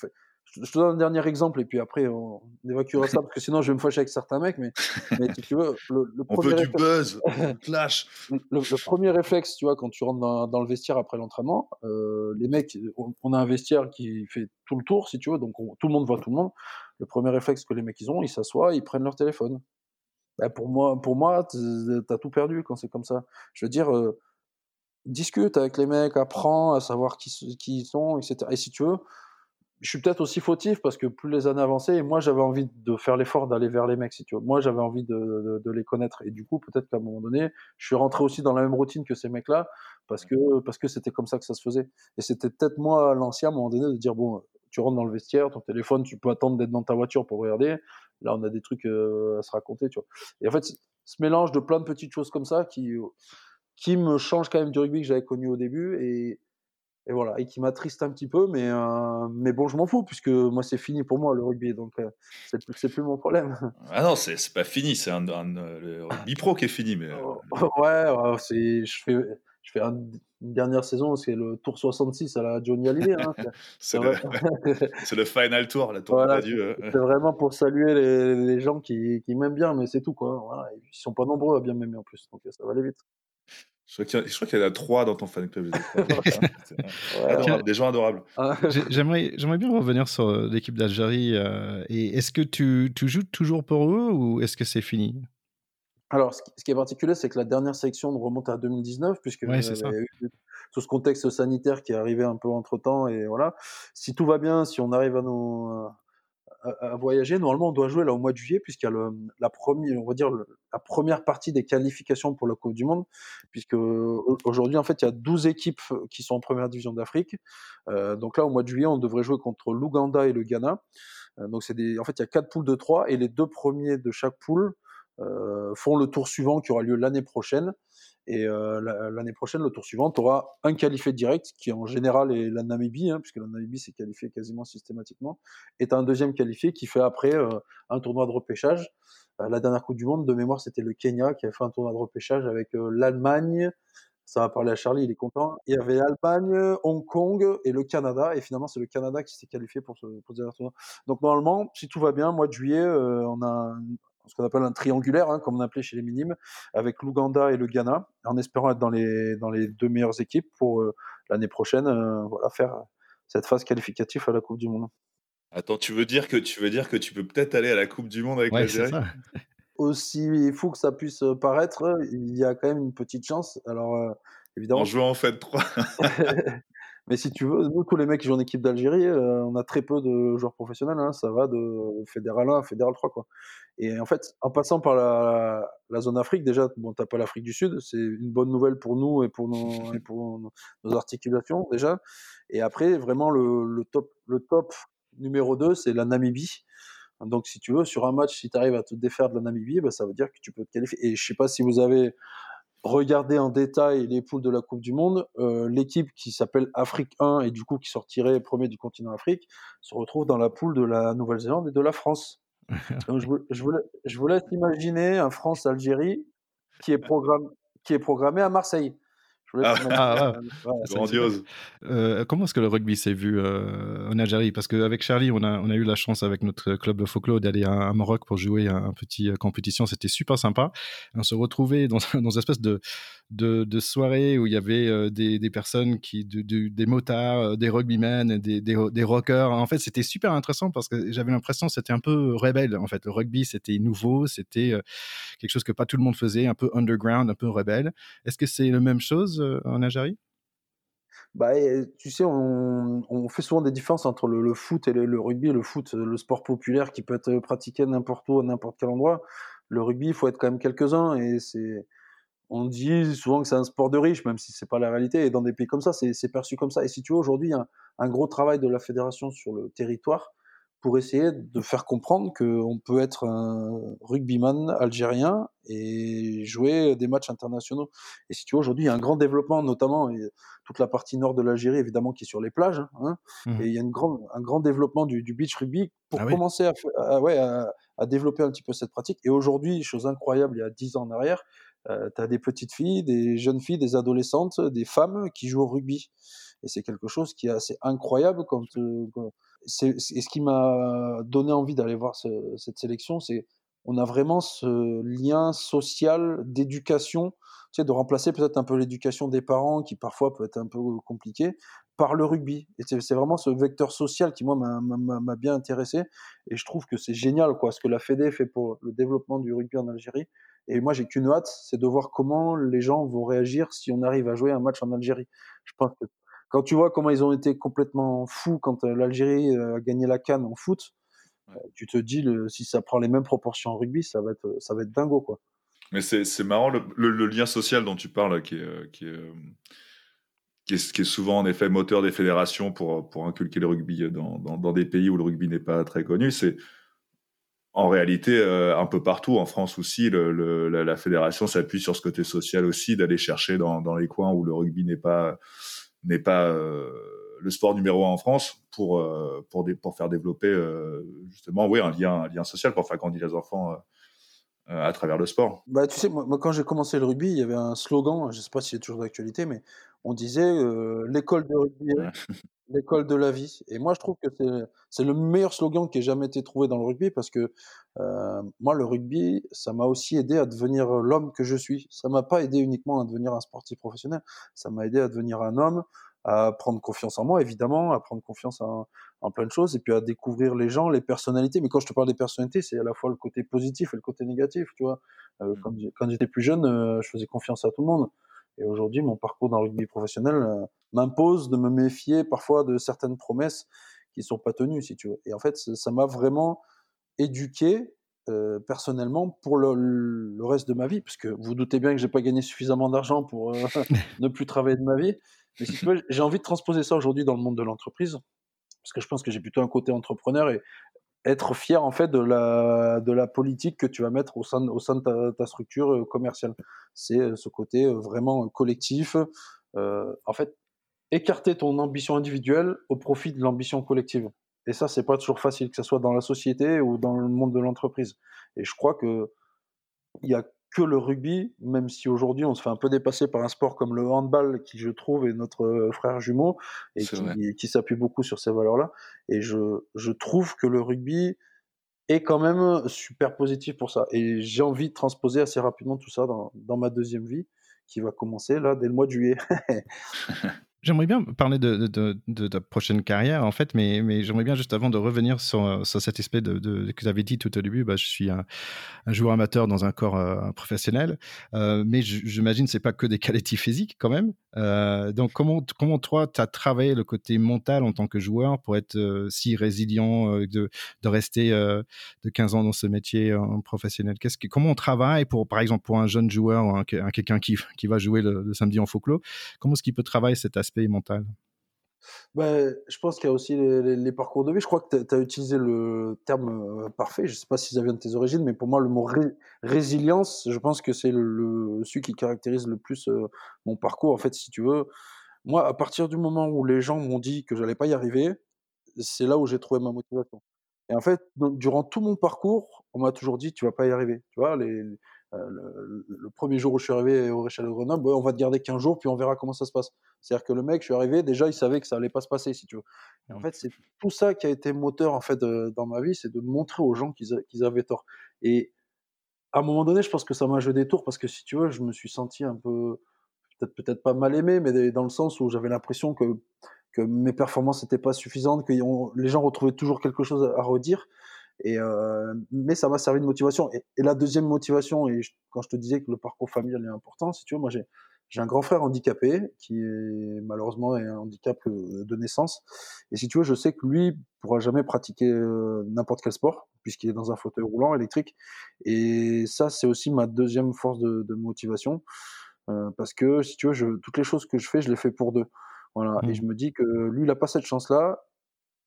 Je te donne un dernier exemple et puis après on évacuera ça parce que sinon je vais me fâcher avec certains mecs. Mais, mais si tu veux, le, le on veut du buzz, clash. Le, le, premier réflexe, tu vois, quand tu rentres dans, dans le vestiaire après l'entraînement, euh, les mecs, on, on, a un vestiaire qui fait tout le tour, si tu veux, donc on, tout le monde voit tout le monde. Le premier réflexe que les mecs ils ont, ils s'assoient, ils prennent leur téléphone. Ben pour moi, pour moi, t'as tout perdu quand c'est comme ça. Je veux dire. Euh, discute avec les mecs, apprends à savoir qui, ils sont, etc. Et si tu veux, je suis peut-être aussi fautif parce que plus les années avançaient, moi j'avais envie de faire l'effort d'aller vers les mecs, si tu veux. Moi j'avais envie de, de, de, les connaître. Et du coup, peut-être qu'à un moment donné, je suis rentré aussi dans la même routine que ces mecs-là parce que parce que c'était comme ça que ça se faisait. Et c'était peut-être moi l'ancien à un moment donné de dire bon, tu rentres dans le vestiaire, ton téléphone, tu peux attendre d'être dans ta voiture pour regarder. Là, on a des trucs euh, à se raconter, tu vois. Et en fait, ce mélange de plein de petites choses comme ça qui qui me change quand même du rugby que j'avais connu au début et, et voilà et qui m'attriste un petit peu mais euh, mais bon je m'en fous puisque moi c'est fini pour moi le rugby donc euh, c'est plus, plus mon problème ah non c'est pas fini c'est un, un, le rugby pro qui est fini mais ouais, ouais c'est je fais je fais un, une dernière saison c'est le tour 66 à la Johnny Hallyday hein. c'est le, le, final tour la tour voilà, c'est vraiment pour saluer les, les gens qui, qui m'aiment bien mais c'est tout quoi voilà. ils sont pas nombreux à bien m'aimer en plus donc ça va aller vite je crois qu'il y, en a trois dans ton fan club. ouais, des gens adorables. J'aimerais, j'aimerais bien revenir sur l'équipe d'Algérie. Euh, et est-ce que tu, tu, joues toujours pour eux ou est-ce que c'est fini? Alors, ce qui est particulier, c'est que la dernière sélection remonte à 2019, puisque ouais, il y a eu tout ce contexte sanitaire qui est arrivé un peu entre temps. Et voilà. Si tout va bien, si on arrive à nous à, voyager. Normalement, on doit jouer là au mois de juillet, puisqu'il y a le, la première, on va dire la première partie des qualifications pour la Coupe du Monde, puisque aujourd'hui, en fait, il y a 12 équipes qui sont en première division d'Afrique. Euh, donc là, au mois de juillet, on devrait jouer contre l'Ouganda et le Ghana. Euh, donc c'est des, en fait, il y a quatre poules de trois et les deux premiers de chaque poule euh, font le tour suivant qui aura lieu l'année prochaine. Et euh, l'année prochaine, le tour suivant, tu auras un qualifié direct, qui en général est la Namibie, hein, puisque la Namibie s'est qualifiée quasiment systématiquement, et tu un deuxième qualifié qui fait après euh, un tournoi de repêchage. Euh, la dernière Coupe du Monde, de mémoire, c'était le Kenya qui a fait un tournoi de repêchage avec l'Allemagne, ça va parler à Charlie, il est content. Il y avait l'Allemagne, Hong Kong et le Canada, et finalement c'est le Canada qui s'est qualifié pour ce, pour ce tournoi. Donc normalement, si tout va bien, mois de juillet, on a ce qu'on appelle un triangulaire, hein, comme on appelait chez les minimes, avec l'Ouganda et le Ghana, en espérant être dans les, dans les deux meilleures équipes pour euh, l'année prochaine euh, voilà, faire cette phase qualificative à la Coupe du Monde. Attends, tu veux dire que tu veux dire que tu peux peut-être aller à la Coupe du Monde avec ouais, l'Algérie Aussi fou que ça puisse paraître, il y a quand même une petite chance. Alors euh, évidemment. En jouant en fait 3. Mais si tu veux, nous, tous les mecs qui jouent en équipe d'Algérie, euh, on a très peu de joueurs professionnels. Hein, ça va de Fédéral 1 à Fédéral 3. Quoi. Et en fait, en passant par la, la zone Afrique, déjà, bon, t'as pas l'Afrique du Sud, c'est une bonne nouvelle pour nous et pour nos, et pour nos, nos, articulations, déjà. Et après, vraiment, le, le, top, le top numéro 2, c'est la Namibie. Donc, si tu veux, sur un match, si tu arrives à te défaire de la Namibie, bah, ça veut dire que tu peux te qualifier. Et je sais pas si vous avez regarder en détail les poules de la Coupe du Monde, euh, l'équipe qui s'appelle Afrique 1 et du coup qui sortirait premier du continent Afrique se retrouve dans la poule de la Nouvelle-Zélande et de la France. Donc je, vous, je, vous, je vous laisse imaginer un France-Algérie qui est programme, qui est programmé à Marseille. Ah, ah, grandiose. Euh, comment est-ce que le rugby s'est vu euh, en Algérie? Parce qu'avec Charlie, on a, on a eu la chance avec notre club de folklore d'aller à, Maroc pour jouer un, petit compétition. C'était super sympa. On se retrouvait dans, dans une espèce de, de, de, soirée où il y avait des, des, personnes, qui, des motards, des rugbymen, des, des, des rockers. En fait, c'était super intéressant parce que j'avais l'impression que c'était un peu rebelle. En fait, le rugby, c'était nouveau, c'était quelque chose que pas tout le monde faisait, un peu underground, un peu rebelle. Est-ce que c'est la même chose euh, en Algérie? Bah, tu sais, on, fait souvent des différences entre le, foot et le, rugby. Le foot, le sport populaire qui peut être pratiqué n'importe où, à n'importe quel endroit. Le rugby, il faut être quand même quelques-uns. Et c'est, on dit souvent que c'est un sport de riches, même si c'est pas la réalité. Et dans des pays comme ça, c'est perçu comme ça. Et si tu veux, aujourd'hui, il y a un, gros travail de la fédération sur le territoire pour essayer de faire comprendre qu'on peut être un rugbyman algérien et jouer des matchs internationaux. Et si tu vois, aujourd'hui, il y a un grand développement, notamment toute la partie nord de l'Algérie, évidemment, qui est sur les plages. Hein, mmh. Et il y a une grande, un grand développement du, beach rugby pour ah commencer à, ouais, à, développer un petit peu cette pratique. Et aujourd'hui, chose incroyable, il y a dix ans en arrière, euh, tu as des petites filles, des jeunes filles, des adolescentes, des femmes qui jouent au rugby. Et c'est quelque chose qui est assez incroyable quand, euh, c'est, ce qui m'a donné envie d'aller voir cette sélection, c'est on a vraiment ce lien social d'éducation, tu sais, de remplacer peut-être un peu l'éducation des parents, qui parfois peut être un peu compliqué, par le rugby. Et c'est, vraiment ce vecteur social qui, moi, m'a, bien intéressé. Et je trouve que c'est génial, quoi, ce que la Fédé fait pour le développement du rugby en Algérie. Et moi, j'ai qu'une hâte, c'est de voir comment les gens vont réagir si on arrive à jouer un match en Algérie. Je pense que quand tu vois comment ils ont été complètement fous quand euh, l'Algérie euh, a gagné la canne en foot, euh, tu te dis si ça prend les mêmes proportions en rugby, ça va être ça va être dingo quoi. Mais c'est marrant le, lien social dont tu parles qui est, qui est, qui est, qui est souvent en effet moteur des fédérations pour, pour inculquer le rugby dans, dans, des pays où le rugby n'est pas très connu. C'est en réalité un peu partout en France aussi, le, la, la, fédération s'appuie sur ce côté social aussi d'aller chercher dans, dans les coins où le rugby n'est pas n'est pas euh, le sport numéro un en France pour euh, pour faire développer euh, justement oui un lien un lien social pour faire grandir les enfants à travers le sport. Bah tu sais moi, quand j'ai commencé le rugby il y avait un slogan je sais pas si c'est toujours d'actualité mais on disait l'école de rugby l'école de la vie et moi je trouve que c'est le meilleur slogan qui ait jamais été trouvé dans le rugby parce que moi le rugby ça m'a aussi aidé à devenir l'homme que je suis ça m'a pas aidé uniquement à devenir un sportif professionnel ça m'a aidé à devenir un homme à prendre confiance en moi, évidemment, à prendre confiance en, plein de choses, et puis à découvrir les gens, les personnalités. Mais quand je te parle des personnalités, c'est à la fois le côté positif et le côté négatif, tu vois. Euh, mmh. quand, j'étais plus jeune, je faisais confiance à tout le monde. Et aujourd'hui, mon parcours dans le rugby professionnel euh, m'impose de me méfier parfois de certaines promesses qui sont pas tenues, si tu veux. Et en fait, ça m'a vraiment éduqué personnellement pour le, reste de ma vie, parce que vous doutez bien que j'ai pas gagné suffisamment d'argent pour ne plus travailler de ma vie. Mais si tu veux, j'ai envie de transposer ça aujourd'hui dans le monde de l'entreprise, parce que je pense que j'ai plutôt un côté entrepreneur et être fier en fait de la, de la politique que tu vas mettre au sein, au sein de ta, structure euh, commerciale. C'est euh, ce côté euh, vraiment collectif. en fait, écarter ton ambition individuelle au profit de l'ambition collective. Et ça, c'est pas toujours facile, que ce soit dans la société ou dans le monde de l'entreprise. Et je crois que il y a que le rugby, même si aujourd'hui on se fait un peu dépasser par un sport comme le handball, qui je trouve est notre euh, frère jumeau et qui, s'appuie beaucoup sur ces valeurs-là. Et je, je trouve que le rugby est quand même super positif pour ça. Et j'ai envie de transposer assez rapidement tout ça dans, dans ma deuxième vie, qui va commencer là dès le mois de juillet. J'aimerais bien parler de, ta prochaine carrière, en fait, mais, j'aimerais bien juste avant de revenir sur, sur cet aspect que tu avais dit tout au début, bah, je suis un, joueur amateur dans un corps euh, professionnel, euh, mais j'imagine que ce n'est pas que des qualités physiques quand même. Euh, donc, comment, toi, tu as travaillé le côté mental en tant que joueur pour être si résilient, de, rester de 15 ans dans ce métier professionnel? Que, Comment on travaille, pour, par exemple, pour un jeune joueur ou un, quelqu'un qui, qui va jouer le, le samedi en folklore Comment est-ce qu'il peut travailler cet aspect aspect mental bah, je pense qu'il y a aussi les, parcours de vie. Je crois que tu as utilisé le terme euh, parfait. Je ne sais pas si ça vient de tes origines, mais pour moi, le mot résilience, je pense que c'est le, celui qui caractérise le plus euh, mon parcours. En fait, si tu veux, moi, à partir du moment où les gens m'ont dit que j'allais pas y arriver, c'est là où j'ai trouvé ma motivation. Et en fait, durant tout mon parcours, on m'a toujours dit tu vas pas y arriver. Tu vois, les, le, premier jour où je suis arrivé au Réchal de Grenoble, on va te garder 15 jours, puis on verra comment ça se passe. C'est-à-dire que le mec, je suis arrivé, déjà, il savait que ça allait pas se passer, si tu veux. Et en mmh. fait, c'est tout ça qui a été moteur, en fait, dans ma vie, c'est de montrer aux gens qu'ils avaient tort. Et à un moment donné, je pense que ça m'a joué des tours, parce que si tu veux, je me suis senti un peu, peut-être peut-être pas mal aimé, mais dans le sens où j'avais l'impression que, que mes performances n'étaient pas suffisantes, que les gens retrouvaient toujours quelque chose à redire. Et euh, mais ça m'a servi de motivation. Et, la deuxième motivation, et quand je te disais que le parcours familial est important, si tu veux, moi j'ai j'ai un grand frère handicapé qui est malheureusement un handicap euh, de naissance. Et si tu veux, je sais que lui pourra jamais pratiquer euh, n'importe quel sport puisqu'il est dans un fauteuil roulant électrique. Et ça, c'est aussi ma deuxième force de, de motivation euh, parce que si tu veux, je, toutes les choses que je fais, je les fais pour deux. Voilà. Et mmh. je me dis que lui, il a pas cette chance-là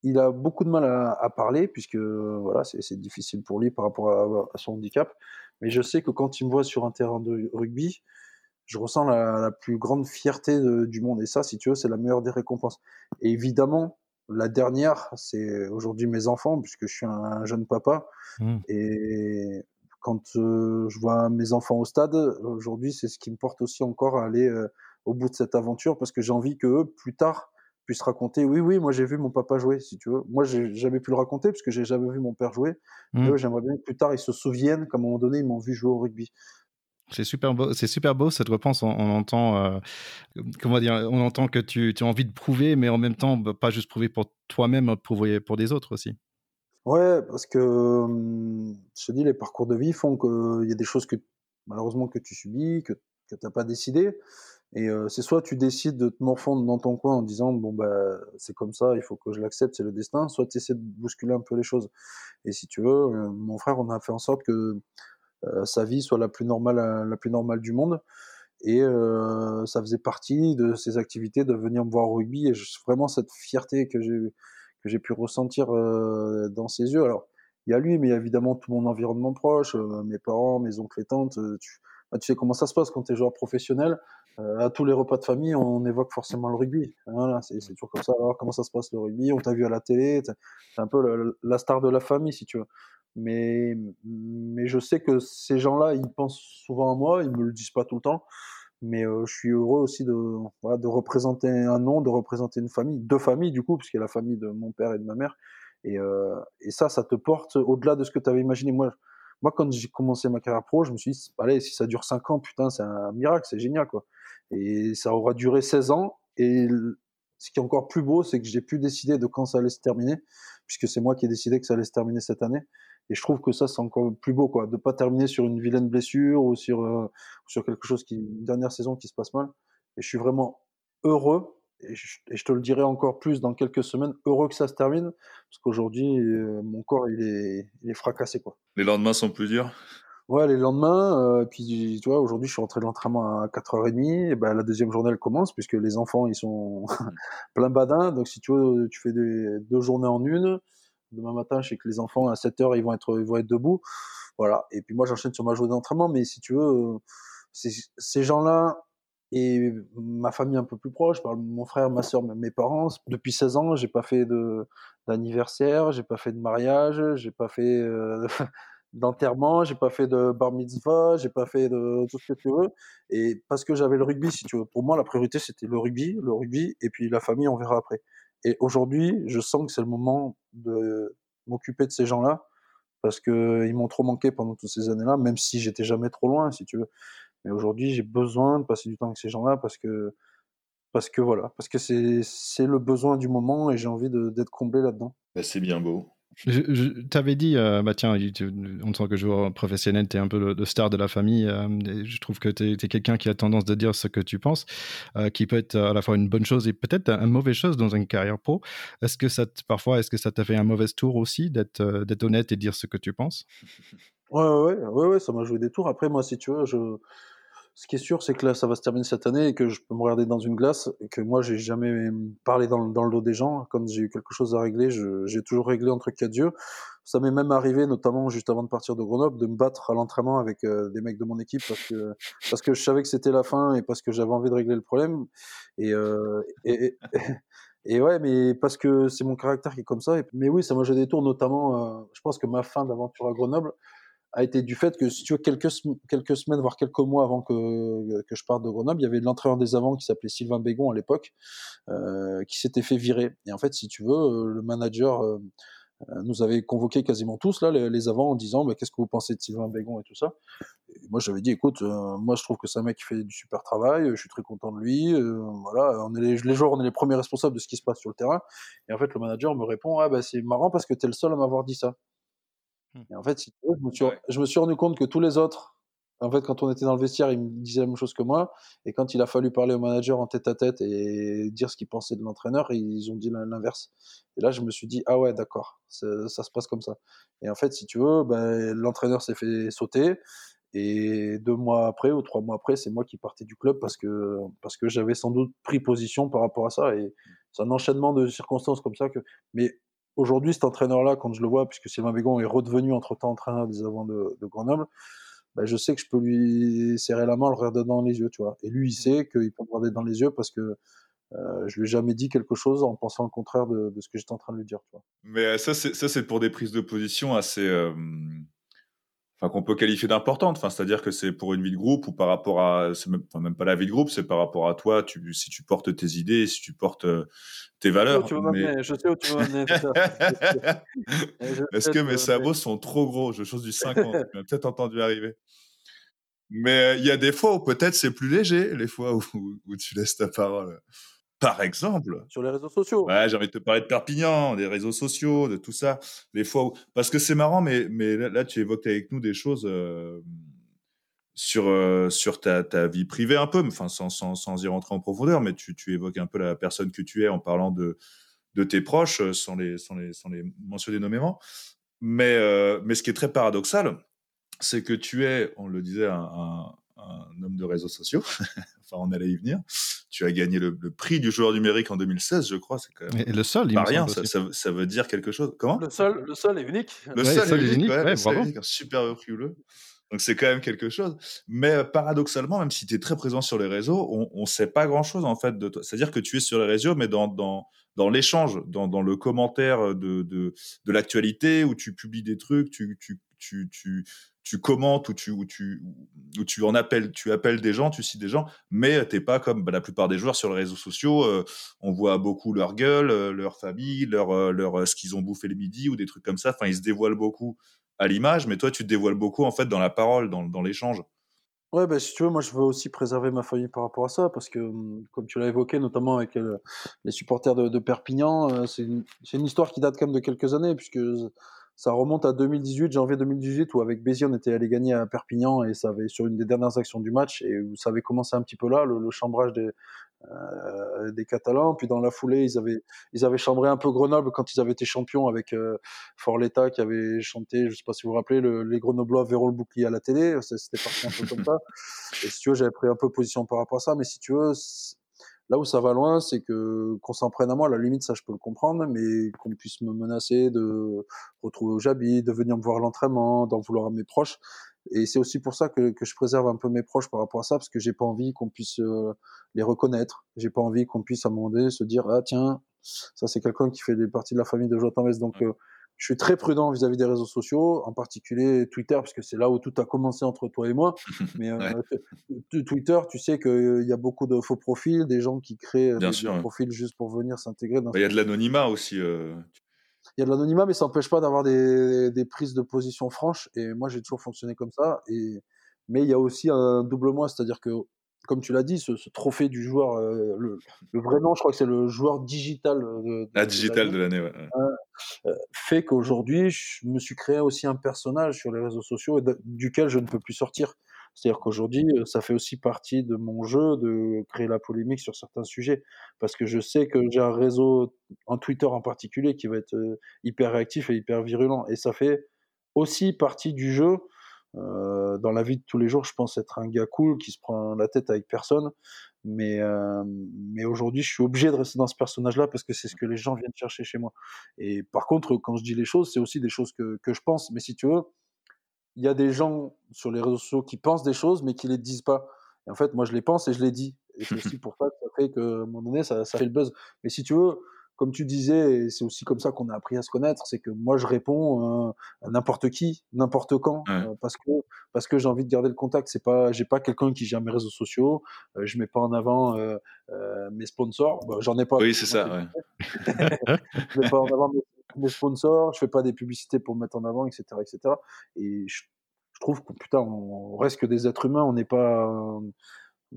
il a beaucoup de mal à, parler puisque voilà, c'est difficile pour lui par rapport à, son handicap. Mais je sais que quand il me voit sur un terrain de rugby, je ressens la, plus grande fierté du monde. Et ça, si tu veux, c'est la meilleure des récompenses. Et évidemment, la dernière, c'est aujourd'hui mes enfants, puisque je suis un, jeune papa. Mmh. Et quand euh, je vois mes enfants au stade, aujourd'hui, c'est ce qui me porte aussi encore à aller euh, au bout de cette aventure, parce que j'ai envie que eux, plus tard, puisse raconter oui oui moi j'ai vu mon papa jouer si tu veux moi j'ai jamais pu le raconter parce que j'ai jamais vu mon père jouer mmh. j'aimerais bien que plus tard ils se souviennent qu'à un moment donné ils m'ont vu jouer au rugby c'est super beau, c'est super beau cette réponse. On, entend, euh, comment dire, on entend que tu, tu, as envie de prouver, mais en même temps, bah, pas juste prouver pour toi-même, prouver pour des autres aussi. Ouais, parce que hum, je te dis, les parcours de vie font qu'il y a des choses que malheureusement que tu subis, que, que tu n'as pas décidé. Et c'est soit tu décides de te morfondre dans ton coin en disant bon bah c'est comme ça, il faut que je l'accepte, c'est le destin, soit tu essaies de bousculer un peu les choses. Et si tu veux, mon frère, on a fait en sorte que sa vie soit la plus normale, la plus normale du monde. Et ça faisait partie de ses activités de venir me voir au rugby. Et vraiment cette fierté que j'ai que j'ai pu ressentir dans ses yeux. Alors il y a lui, mais y a évidemment tout mon environnement proche, mes parents, mes oncles et tantes. Bah, tu sais comment ça se passe quand tu es joueur professionnel. Euh, à tous les repas de famille, on évoque forcément le rugby. Voilà, c'est toujours comme ça. Alors, comment ça se passe le rugby? On t'a vu à la télé. C'est un peu la star de la famille, si tu veux. Mais, mais je sais que ces gens-là, ils pensent souvent à moi. Ils me le disent pas tout le temps. Mais euh, je suis heureux aussi de, de représenter un nom, de représenter une famille, deux familles du coup, puisqu'il y a la famille de mon père et de ma mère. Et, euh, et ça, ça te porte au-delà de ce que tu avais imaginé. Moi, moi, quand j'ai commencé ma carrière pro, je me suis dit, allez, si ça dure 5 ans, putain, c'est un miracle, c'est génial, quoi. Et ça aura duré 16 ans. Et ce qui est encore plus beau, c'est que j'ai pu décider de quand ça allait se terminer, puisque c'est moi qui ai décidé que ça allait se terminer cette année. Et je trouve que ça, c'est encore plus beau, quoi, de pas terminer sur une vilaine blessure ou sur, euh, sur quelque chose qui, une dernière saison qui se passe mal. Et je suis vraiment heureux et je, te le dirai encore plus dans quelques semaines, heureux que ça se termine, parce qu'aujourd'hui, euh, mon corps, il est, il est fracassé. Quoi. Les lendemains sont plus durs? Ouais, les lendemains, euh, puis tu vois, aujourd'hui, je suis rentré de l'entraînement à 4h30, et ben, la deuxième journée, elle commence, puisque les enfants, ils sont plein badin, donc si tu veux, tu fais des, deux journées en une, demain matin, je sais que les enfants, à 7h, ils vont être, ils vont être debout, voilà, et puis moi, j'enchaîne sur ma journée d'entraînement, mais si tu veux, euh, ces gens-là, et ma famille un peu plus proche, mon frère, ma soeur, mes parents. Depuis 16 ans, j'ai pas fait d'anniversaire, j'ai pas fait de mariage, j'ai pas fait euh, d'enterrement, j'ai pas fait de bar mitzvah, j'ai pas fait de tout ce que tu veux. Et parce que j'avais le rugby, si tu veux. Pour moi, la priorité c'était le rugby, le rugby, et puis la famille, on verra après. Et aujourd'hui, je sens que c'est le moment de m'occuper de ces gens-là parce que ils m'ont trop manqué pendant toutes ces années-là, même si j'étais jamais trop loin, si tu veux. Mais aujourd'hui, j'ai besoin de passer du temps avec ces gens-là parce que, parce que voilà, parce que c'est le besoin du moment et j'ai envie d'être comblé là-dedans. Bah, c'est bien beau. Je, t'avais dit, euh, bah tiens, en tant que joueur professionnel, tu es un peu le, star de la famille. Euh, je trouve que tu es, quelqu'un qui a tendance de dire ce que tu penses, euh, qui peut être à la fois une bonne chose et peut-être une mauvaise chose dans une carrière pro. Est-ce que ça, parfois, est-ce que ça t'a fait un mauvais tour aussi d'être honnête et dire ce que tu penses? ouais, ouais, ouais, ouais, ça m'a joué des tours. Après, moi, si tu veux, je ce qui est sûr, c'est que là, ça va se terminer cette année et que je peux me regarder dans une glace et que moi, j'ai jamais parlé dans, dans, le dos des gens. Quand j'ai eu quelque chose à régler, j'ai toujours réglé entre quatre yeux. Ça m'est même arrivé, notamment juste avant de partir de Grenoble, de me battre à l'entraînement avec euh, des mecs de mon équipe parce que, parce que je savais que c'était la fin et parce que j'avais envie de régler le problème. Et, euh, et, et, ouais, mais parce que c'est mon caractère qui est comme ça. mais oui, ça m'a joué des tours, notamment, euh, je pense que ma fin d'aventure à Grenoble, a été du fait que, si tu veux, quelques, quelques semaines, voire quelques mois avant que, que je parte de Grenoble, il y avait l'entraîneur des avants qui s'appelait Sylvain Bégon à l'époque, euh, qui s'était fait virer. Et en fait, si tu veux, euh, le manager euh, nous avait convoqué quasiment tous, là, les, avants, en disant bah, Qu'est-ce que vous pensez de Sylvain Bégon et tout ça et Moi, j'avais dit Écoute, moi, je trouve que c'est un mec qui fait du super travail, je suis très content de lui. voilà, on est les, les, joueurs, on est les premiers responsables de ce qui se passe sur le terrain. Et en fait, le manager me répond Ah, bah, c'est marrant parce que tu es le seul à m'avoir dit ça. Mmh. Et en fait, je, me suis, je me suis rendu compte que tous les autres, en fait, quand on était dans le vestiaire, ils me disaient la même chose que moi. Et quand il a fallu parler au manager en tête à tête et dire ce qu'ils pensaient de l'entraîneur, ils ont dit l'inverse. Et là, je me suis dit, ah ouais, d'accord, ça, se passe comme ça. Et en fait, si tu veux, ben, l'entraîneur s'est fait sauter. Et deux mois après ou trois mois après, c'est moi qui partais du club parce que, parce que j'avais sans doute pris position par rapport à ça. Et c'est un enchaînement de circonstances comme ça que. Mais Aujourd'hui, cet entraîneur-là, quand je le vois, puisque Sylvain Bégon est redevenu entre-temps entraîneur des avants de, Grenoble, bah, je sais que je peux lui serrer la main, le regarder dans les yeux, tu vois. Et lui, il mmh. sait qu'il peut me regarder dans les yeux parce que euh, je lui ai jamais dit quelque chose en pensant le contraire de, ce que j'étais en train de lui dire. Tu vois. Mais euh, ça, c'est pour des prises de position assez, euh, enfin qu'on peut qualifier d'importante. Enfin, c'est-à-dire que c'est pour une vie de groupe ou par rapport à, même, enfin, même pas la vie de groupe, c'est par rapport à toi. Tu, si tu portes tes idées, si tu portes euh, tes valeurs. Je sais où tu veux m'amener. Est-ce que mes sabots sont trop gros? Je chose du 50. tu m'as peut-être entendu arriver. Mais euh, il y a des fois où peut-être c'est plus léger, les fois où, où tu laisses ta parole. Par exemple. Sur les réseaux sociaux. Ouais, j'ai envie de te parler de Perpignan, des réseaux sociaux, de tout ça. Des fois, parce que c'est marrant, mais, mais là, tu évoques avec nous des choses euh, sur, euh, sur ta, ta, vie privée un peu, enfin, sans, sans, sans, y rentrer en profondeur, mais tu, tu évoques un peu la personne que tu es en parlant de, de tes proches, euh, sans les, sans les, sans les mentionner nommément. Mais, mais ce qui est très paradoxal, c'est que tu es, on le disait, un, un homme de réseaux sociaux. enfin, on allait y venir. Tu as gagné le, prix du joueur numérique en 2016, je crois. C'est quand même et le seul, il pas rien. Ça, ça, veut dire quelque chose. Comment Le seul, le seul est unique. Le seul, est unique. Ouais, bravo. un super recul. Donc c'est quand même quelque chose. Mais euh, paradoxalement, même si tu es très présent sur les réseaux, on ne sait pas grand-chose en fait de toi. C'est-à-dire que tu es sur les réseaux, mais dans, dans, dans l'échange, dans, dans, le commentaire de, de, de l'actualité, où tu publies des trucs, tu, tu, tu, tu, tu commentes ou tu, ou tu, ou tu en appelles, tu appelles des gens, tu cites des gens, mais t'es pas comme bah, la plupart des joueurs sur les réseaux sociaux. Euh, on voit beaucoup leur gueule, euh, leur famille, leur, euh, leur, ce qu'ils ont bouffé le midi ou des trucs comme ça. Enfin, ils se dévoilent beaucoup à l'image, mais toi, tu te dévoiles beaucoup en fait dans la parole, dans, dans l'échange. Ouais, bah, si tu veux, moi je veux aussi préserver ma famille par rapport à ça, parce que, hum, comme tu l'as évoqué, notamment avec les supporters de, Perpignan, c'est une, une, histoire qui date quand même de quelques années, puisque ça remonte à 2018, janvier 2018, où avec Béziers, on était allé gagner à Perpignan et ça avait sur une des dernières actions du match et où ça avait commencé un petit peu là, le, chambrage des, euh, des Catalans. Puis dans la foulée, ils avaient, ils avaient chambré un peu Grenoble quand ils avaient été champions avec euh, Forletta qui avait chanté, je sais pas si vous vous rappelez, le, les Grenoblois verront le bouclier à la télé. C'était parti un peu comme ça. Et si tu veux, j'avais pris un peu position par rapport à ça. Mais si tu veux, Là où ça va loin, c'est que qu'on s'en prenne à moi, à la limite, ça je peux le comprendre, mais qu'on puisse me menacer de retrouver où j'habite, de venir me voir l'entraînement, d'en vouloir à mes proches. Et c'est aussi pour ça que, que, je préserve un peu mes proches par rapport à ça, parce que j'ai pas envie qu'on puisse euh, les reconnaître. J'ai pas envie qu'on puisse à un moment donné se dire ah tiens, ça c'est quelqu'un qui fait partie de la famille de Jotan Donc euh, je suis très prudent vis-à-vis des réseaux sociaux, en particulier Twitter, parce que c'est là où tout a commencé entre toi et moi. Mais euh, Twitter, tu sais qu'il y a beaucoup de faux profils, des gens qui créent des, profils juste pour venir s'intégrer. Bah, il y a de l'anonymat aussi. Euh, il y a de l'anonymat, mais ça n'empêche pas d'avoir des, des, prises de position franches. Et moi, j'ai toujours fonctionné comme ça. Et... Mais il y a aussi un double moi, c'est-à-dire que comme tu l'as dit, ce, trophée du joueur, euh, le, vrai nom, je crois que c'est le joueur digital de, de, digital de l'année, ouais. Euh, fait qu'aujourd'hui, je me suis créé aussi un personnage sur les réseaux sociaux duquel je ne peux plus sortir. C'est-à-dire qu'aujourd'hui, euh, ça fait aussi partie de mon jeu de créer la polémique sur certains sujets, parce que je sais que j'ai un réseau, en Twitter en particulier, qui va être hyper réactif et hyper virulent, et ça fait aussi partie du jeu euh, dans la vie de tous les jours, je pense être un gars cool qui se prend la tête avec personne. Mais, euh, mais aujourd'hui, je suis obligé de rester dans ce personnage-là parce que c'est ce que les gens viennent chercher chez moi. Et par contre, quand je dis les choses, c'est aussi des choses que, que je pense. Mais si tu veux, il y a des gens sur les réseaux sociaux qui pensent des choses, mais qui les disent pas. Et en fait, moi, je les pense et je les dis. Et c'est aussi pour ça que ça fait que, à un moment donné, ça, ça fait le buzz. Mais si tu veux, comme tu disais, c'est aussi comme ça qu'on a appris à se connaître, c'est que moi je réponds euh, à n'importe qui, n'importe quand, euh, parce que parce que j'ai envie de garder le contact. C'est pas, j'ai pas quelqu'un qui gère mes réseaux sociaux, euh, je mets pas en avant mes sponsors. Bah, j'en ai pas. Oui, c'est ça. Ouais. je mets pas en avant mes, sponsors, je fais pas des publicités pour me mettre en avant, etc., etc. Et je, trouve que putain, on, reste que des êtres humains, on n'est pas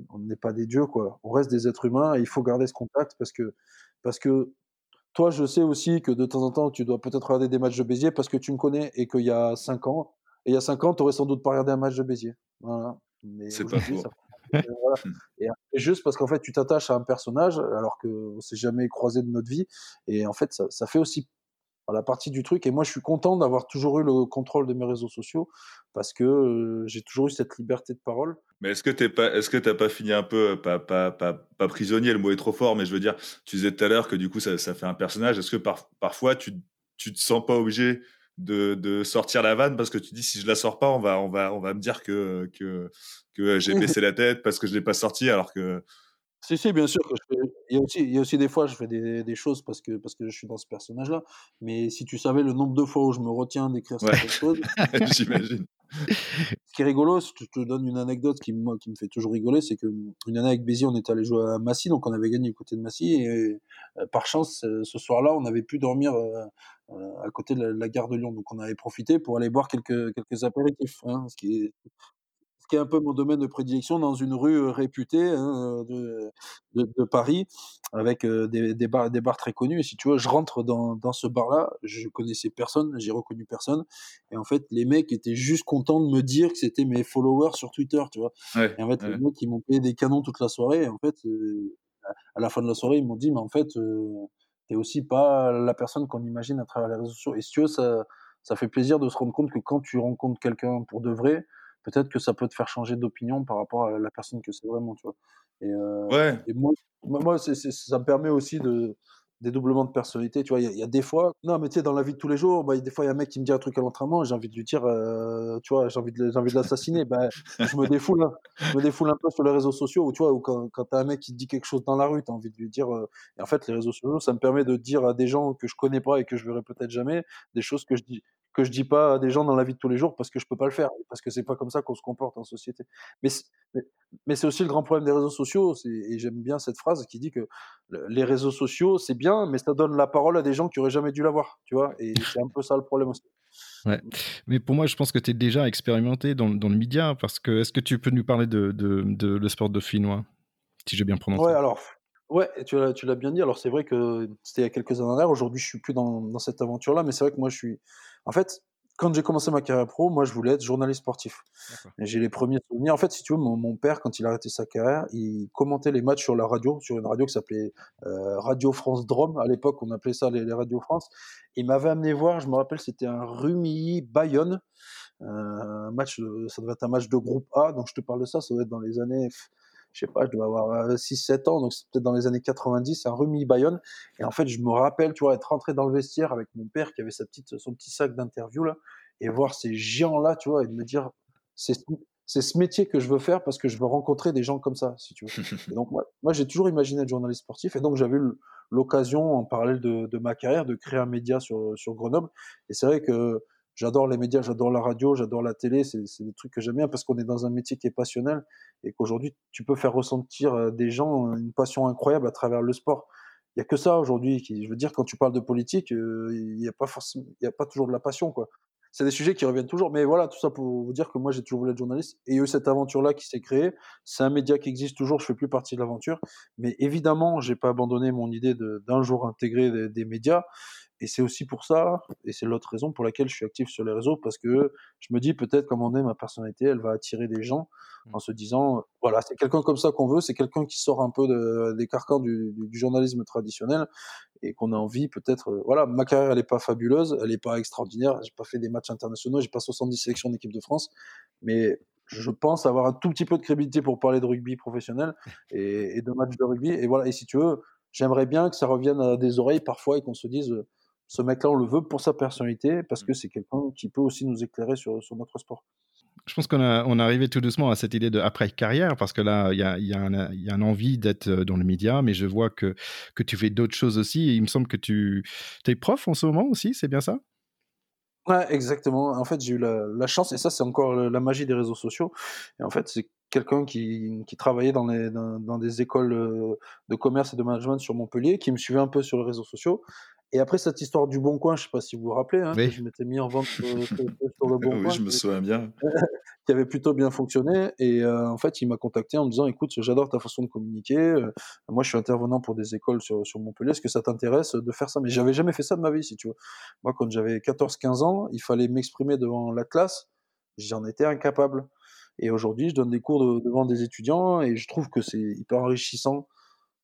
on n'est pas des dieux quoi. On reste des êtres humains et il faut garder ce contact parce que parce que toi, je sais aussi que de temps en temps, tu dois peut-être regarder des matchs de Béziers parce que tu me connais et qu'il y a 5 ans, et il y a 5 ans, tu aurais sans doute pas regardé un match de Béziers. Voilà. C'est pas faux. Et, juste parce qu'en fait, tu t'attaches à un personnage alors qu'on s'est jamais croisé de notre vie. Et en fait, ça, ça fait aussi la partie du truc. Et moi, je suis content d'avoir toujours eu le contrôle de mes réseaux sociaux parce que euh, j'ai toujours eu cette liberté de parole. Mais est-ce que t'es pas, est-ce que t'as pas fini un peu, pas, pas, pas, pas, prisonnier, le mot est trop fort, mais je veux dire, tu disais tout à l'heure que du coup, ça, ça fait un personnage. Est-ce que par, parfois, tu, tu te sens pas obligé de, de, sortir la vanne parce que tu dis si je la sors pas, on va, on va, on va me dire que, que, que j'ai baissé la tête parce que je l'ai pas sorti alors que si, si, bien sûr que je fais il y a aussi il y a aussi des fois, je fais des des choses parce que parce que je suis dans ce personnage-là, mais si tu savais le nombre de fois où je me retiens d'écrire certaines choses j'imagine. Ce qui est rigolo, je te donne une anecdote qui, moi, qui me fait toujours rigoler, c'est qu'une année avec Béziers, on était allé jouer à Massy, donc on avait gagné du côté de Massy, et euh, par chance, ce soir-là, on avait pu dormir euh, euh, à côté de la, gare de Lyon, donc on avait profité pour aller boire quelques quelques apéritifs, hein, ce qui est qui est un peu mon domaine de prédilection, dans une rue euh, réputée hein, de, de, de, Paris, avec euh, des, des, bars, des bars très connus. Et si tu vois, je rentre dans, dans ce bar-là, je connaissais personne, j'ai reconnu personne. Et en fait, les mecs étaient juste contents de me dire que c'était mes followers sur Twitter, tu vois. et en fait, les mecs, ils m'ont payé des canons toute la soirée. Et en fait, euh, à la fin de la soirée, ils m'ont dit, mais en fait, euh, t'es aussi pas la personne qu'on imagine à travers les réseaux sociaux. Et si tu veux, ça, ça fait plaisir de se rendre compte que quand tu rencontres quelqu'un pour de vrai, peut-être que ça peut te faire changer d'opinion par rapport à la personne que c'est vraiment, tu vois. Et, euh, ouais. et moi, ça me permet aussi de, dédoublement de personnalité. Tu vois, il y, a des fois, non, mais tu sais, dans la vie de tous les jours, bah, des fois, il y a un mec qui me dit un truc à l'entraînement, j'ai envie de lui dire, euh, tu vois, j'ai envie de, envie de l'assassiner. bah, je me défoule, je me défoule un peu sur les réseaux sociaux, ou tu vois, ou quand, quand t'as un mec qui te dit quelque chose dans la rue, t'as envie de lui dire. Euh, et en fait, les réseaux sociaux, ça me permet de dire à des gens que je connais pas et que je verrai peut-être jamais des choses que je dis que je dis pas à des gens dans la vie de tous les jours parce que je peux pas le faire, parce que c'est pas comme ça qu'on se comporte en société. Mais mais c'est aussi le grand problème des réseaux sociaux, et j'aime bien cette phrase qui dit que les réseaux sociaux, c'est bien, mais ça donne la parole à des gens qui auraient jamais dû l'avoir, tu vois, et c'est un peu ça le problème aussi. Ouais. Mais pour moi, je pense que tu es déjà expérimenté dans, dans, le média, parce que est-ce que tu peux nous parler de, de, de le sport de finnois, si j'ai bien prononcé? Ouais, alors, ouais, tu l'as, tu l'as bien dit. Alors, c'est vrai que c'était il y a quelques années en arrière. Aujourd'hui, je suis plus dans, dans cette aventure-là, mais c'est vrai que moi, je suis. En fait, quand j'ai commencé ma carrière pro, moi, je voulais être journaliste sportif. J'ai les premiers souvenirs. En fait, si tu veux, mon, père, quand il a arrêté sa carrière, il commentait les matchs sur la radio, sur une radio qui s'appelait euh, Radio France Drôme. À l'époque, on appelait ça les, Radio France. Il m'avait amené voir, je me rappelle, c'était un Rumilly-Bayonne. Euh, un match, ça devait être un match de groupe A. Donc, je te parle de ça, ça doit être dans les années je sais pas, je dois avoir 6-7 euh, ans, donc c'est peut-être dans les années 90, un Rumi Bayonne. Et en fait, je me rappelle, tu vois, être rentré dans le vestiaire avec mon père qui avait sa petite, son petit sac d'interview là, et voir ces géants-là, tu vois, et de me dire, c'est c'est ce métier que je veux faire parce que je veux rencontrer des gens comme ça, si tu veux. Et donc moi, moi j'ai toujours imaginé être journaliste sportif et donc j'avais eu l'occasion en parallèle de, de, ma carrière de créer un média sur, sur Grenoble. Et c'est vrai que j'adore les médias, j'adore la radio, j'adore la télé, c'est des trucs que j'aime bien parce qu'on est dans un métier qui est passionnel et qu'aujourd'hui tu peux faire ressentir euh, des gens une passion incroyable à travers le sport. Il y a que ça aujourd'hui. Je veux dire, quand tu parles de politique, euh, il n'y a pas a pas toujours de la passion. C'est des sujets qui reviennent toujours. Mais voilà, tout ça pour vous dire que moi j'ai toujours voulu être journaliste et eu cette aventure-là qui s'est créée. C'est un média qui existe toujours. Je fais plus partie de l'aventure, mais évidemment, j'ai pas abandonné mon idée d'un jour intégrer des médias. Et c'est aussi pour ça, et c'est l'autre raison pour laquelle je suis actif sur les réseaux, parce que je me dis peut-être comme on est ma personnalité, elle va attirer des gens en se disant, voilà, c'est quelqu'un comme ça qu'on veut, c'est quelqu'un qui sort un peu de, des carcans du, du, journalisme traditionnel et qu'on a envie peut-être, euh, voilà, ma carrière elle est pas fabuleuse, elle est pas extraordinaire, j'ai pas fait des matchs internationaux, j'ai pas 70 sélections d'équipe de France, mais je pense avoir un tout petit peu de crédibilité pour parler de rugby professionnel et, et de matchs de rugby. Et voilà, et si tu veux, j'aimerais bien que ça revienne à des oreilles parfois et qu'on se dise, ce mec-là, on le veut pour sa personnalité, parce mmh. que c'est quelqu'un qui peut aussi nous éclairer sur, sur notre sport. je pense qu'on on est arrivé tout doucement à cette idée de après-carrière, parce que là, il y a, y, a y a, un envie d'être dans le média, mais je vois que, que tu fais d'autres choses aussi. Et il me semble que tu es prof en ce moment aussi, c'est bien ça? Ouais, exactement. En fait, j'ai eu la, la, chance, et ça, c'est encore la magie des réseaux sociaux. Et en fait, c'est quelqu'un qui, qui, travaillait dans, les, dans, dans, des écoles euh, de commerce et de management sur Montpellier, qui me suivait un peu sur les réseaux sociaux. Et après cette histoire du Bon Coin, je ne sais pas si vous vous rappelez, hein, je m'étais mis en vente sur, le Bon Coin. Oui, je me souviens bien. qui avait plutôt bien fonctionné. Et euh, en fait, il m'a contacté en me disant Écoute, j'adore ta façon de communiquer. Euh, moi, je suis intervenant pour des écoles sur, sur Montpellier. Est-ce que ça t'intéresse de faire ça? Mais j'avais jamais fait ça de ma vie, si tu veux. Moi, quand j'avais 14-15 ans, il fallait m'exprimer devant la classe. J'en étais incapable. Et aujourd'hui, je donne des cours devant des étudiants et je trouve que c'est hyper enrichissant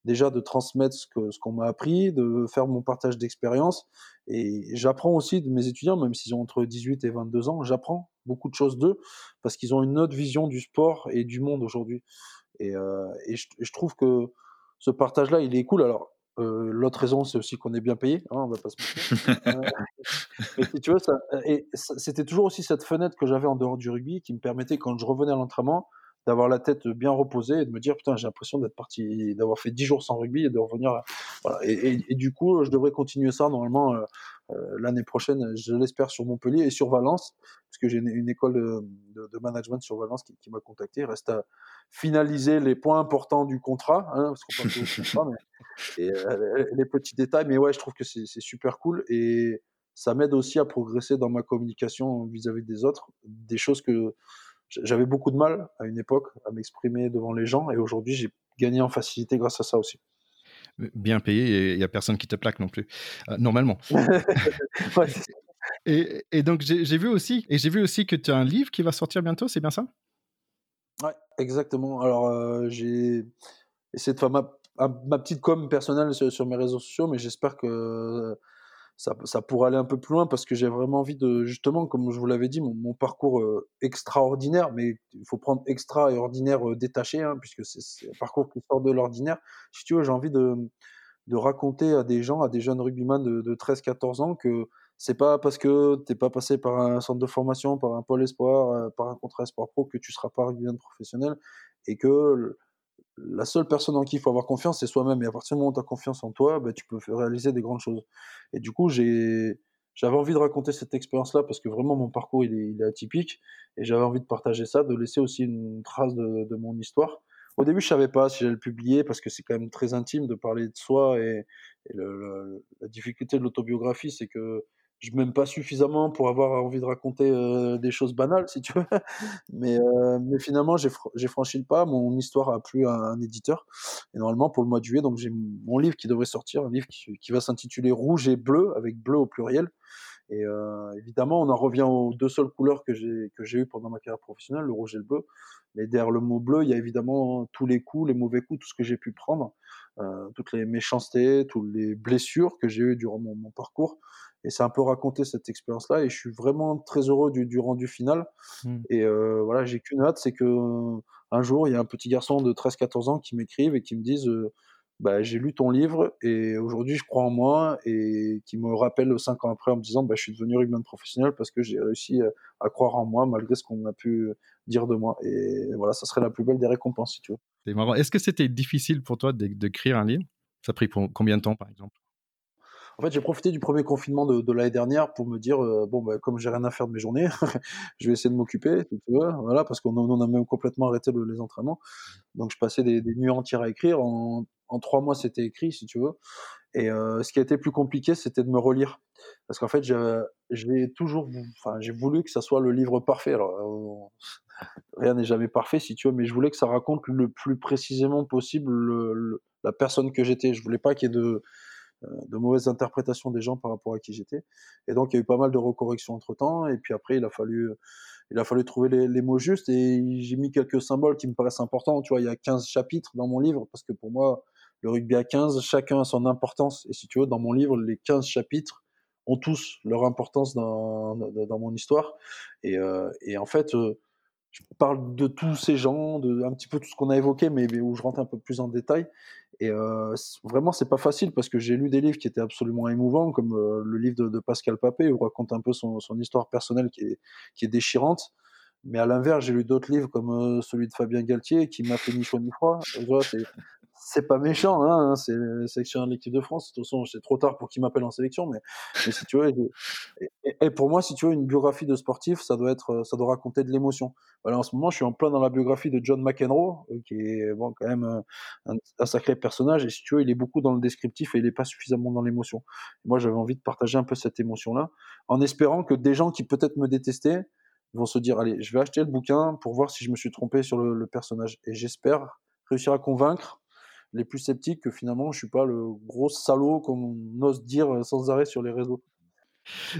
déjà de transmettre ce qu'on ce qu'on m'a appris, de faire mon partage d'expérience. Et j'apprends aussi de mes étudiants, même s'ils ont entre 18 et 22 ans, j'apprends beaucoup de choses d'eux parce qu'ils ont une autre vision du sport et du monde aujourd'hui. Et, euh, et, je, je, trouve que ce partage-là, il est cool. Alors, euh, l'autre raison, c'est aussi qu'on est bien payé, hein, on va pas se mentir. euh, si tu vois, ça, et c'était toujours aussi cette fenêtre que j'avais en dehors du rugby qui me permettait, quand je revenais à l'entraînement, d'avoir la tête bien reposée et de me dire putain j'ai l'impression d'être parti d'avoir fait 10 jours sans rugby et de revenir et, du coup je devrais continuer ça normalement euh, euh, l'année prochaine je l'espère sur Montpellier et sur Valence parce que j'ai une, école de, de, management sur Valence qui, m'a contacté. Il reste à finaliser les points importants du contrat hein, parce qu'on parle contrat et euh, les petits détails. Mais ouais je trouve que c'est super cool et ça m'aide aussi à progresser dans ma communication vis-à-vis -vis des autres. Des choses que j'avais beaucoup de mal à une époque à m'exprimer devant les gens et aujourd'hui j'ai gagné en facilité grâce à ça aussi. Bien payé et il n'y a personne qui te plaque non plus, euh, normalement. ouais, et, et, donc j'ai vu aussi et j'ai vu aussi que tu as un livre qui va sortir bientôt, c'est bien ça? Ouais, exactement. Alors euh, j'ai essayé de faire ma, ma, petite com personnelle sur, sur mes réseaux sociaux, mais j'espère que ça, pourrait aller un peu plus loin parce que j'ai vraiment envie de, justement, comme je vous l'avais dit, mon, parcours euh, extraordinaire, mais il faut prendre extra et ordinaire euh, détaché, hein, puisque c'est un parcours qui sort de l'ordinaire. Si tu veux, j'ai envie de, raconter à des gens, à des jeunes rugbyman de, de 13-14 ans que c'est pas parce que t'es pas passé par un centre de formation, par un pôle espoir, euh, par un contrat espoir pro que tu seras pas rugbyman professionnel et que la seule personne en qui il faut avoir confiance, c'est soi-même. Et à partir du moment où tu as confiance en toi, bah, tu peux réaliser des grandes choses. Et du coup, j'avais envie de raconter cette expérience-là parce que vraiment mon parcours il est, atypique et j'avais envie de partager ça, de laisser aussi une trace de, mon histoire. Au début, je savais pas si j'allais le publier parce que c'est quand même très intime de parler de soi et, la difficulté de l'autobiographie, c'est que je m'aime pas suffisamment pour avoir envie de raconter des choses banales, si tu veux. Mais, finalement, j'ai fr franchi le pas. Mon histoire a plu à un éditeur. Et normalement, pour le mois de juillet, donc j'ai mon livre qui devrait sortir, un livre qui va s'intituler Rouge et Bleu, avec bleu au pluriel. Et euh, évidemment, on en revient aux deux seules couleurs que j'ai que j'ai eues pendant ma carrière professionnelle, le rouge et le bleu. Mais derrière le mot bleu, il y a évidemment tous les coups, les mauvais coups, tout ce que j'ai pu prendre, euh, toutes les méchancetés, toutes les blessures que j'ai eues durant mon, mon parcours et c'est un peu raconter cette expérience-là. Et je suis vraiment très heureux du, du rendu final. Mmh. Et euh, voilà, j'ai qu'une hâte, c'est que un jour, il y a un petit garçon de 13-14 ans qui m'écrive et qui me dise bah, J'ai lu ton livre et aujourd'hui, je crois en moi. Et qui me rappelle cinq ans après en me disant bah, Je suis devenu rugbyman professionnel parce que j'ai réussi à croire en moi malgré ce qu'on a pu dire de moi. Et voilà, ça serait la plus belle des récompenses, si tu veux. C'est marrant. Est-ce que c'était difficile pour toi d'écrire un livre? Ça a pris combien de temps, par exemple? En fait, j'ai profité du premier confinement de, l'année dernière pour me dire euh, bon, bah, comme j'ai rien à faire de mes journées, je vais essayer de m'occuper, voilà, parce qu'on on a même complètement arrêté le, les entraînements. Donc, je passais des, nuits entières à écrire. En, trois mois, c'était écrit, si tu veux. Et euh, ce qui a été plus compliqué, c'était de me relire, parce qu'en fait, j'ai toujours, enfin, j'ai voulu que ça soit le livre parfait. Euh, rien n'est jamais parfait, si tu veux, mais je voulais que ça raconte le plus précisément possible le, le, la personne que j'étais. Je voulais pas qu'il y ait de de mauvaises interprétations des gens par rapport à qui j'étais. Et donc, il y a eu pas mal de recorrections entre temps. Et puis après, il a fallu, il a fallu trouver les, mots justes. Et j'ai mis quelques symboles qui me paraissent importants. Tu vois, il y a 15 chapitres dans mon livre parce que pour moi, le rugby à 15, chacun a son importance. Et si tu veux, dans mon livre, les 15 chapitres ont tous leur importance dans, dans mon histoire. Et, euh, et en fait, euh, je parle de tous ces gens, de un petit peu tout ce qu'on a évoqué, mais, où je rentre un peu plus en détail. Et euh, vraiment, c'est pas facile parce que j'ai lu des livres qui étaient absolument émouvants, comme euh, le livre de, Pascal Papé, où il raconte un peu son, histoire personnelle qui est, déchirante. Mais à l'inverse, j'ai lu d'autres livres comme celui de Fabien Galtier qui m'a fait ni chaud ni froid. C'est pas méchant, hein, c'est sélectionneur de l'équipe de France. De toute façon, c'est trop tard pour qu'il m'appelle en sélection, mais, et, pour moi, si tu veux, une biographie de sportif, ça doit être, ça doit raconter de l'émotion. Voilà, en ce moment, je suis en plein dans la biographie de John McEnroe, qui est bon, quand même un, sacré personnage, et si tu veux, il est beaucoup dans le descriptif et il n'est pas suffisamment dans l'émotion. Moi, j'avais envie de partager un peu cette émotion-là, en espérant que des gens qui peut-être me détestaient vont se dire, allez, je vais acheter le bouquin pour voir si je me suis trompé sur le, le personnage. Et j'espère réussir à convaincre les plus sceptiques que finalement je suis pas le gros salaud comme on ose dire euh, sans arrêt sur les réseaux.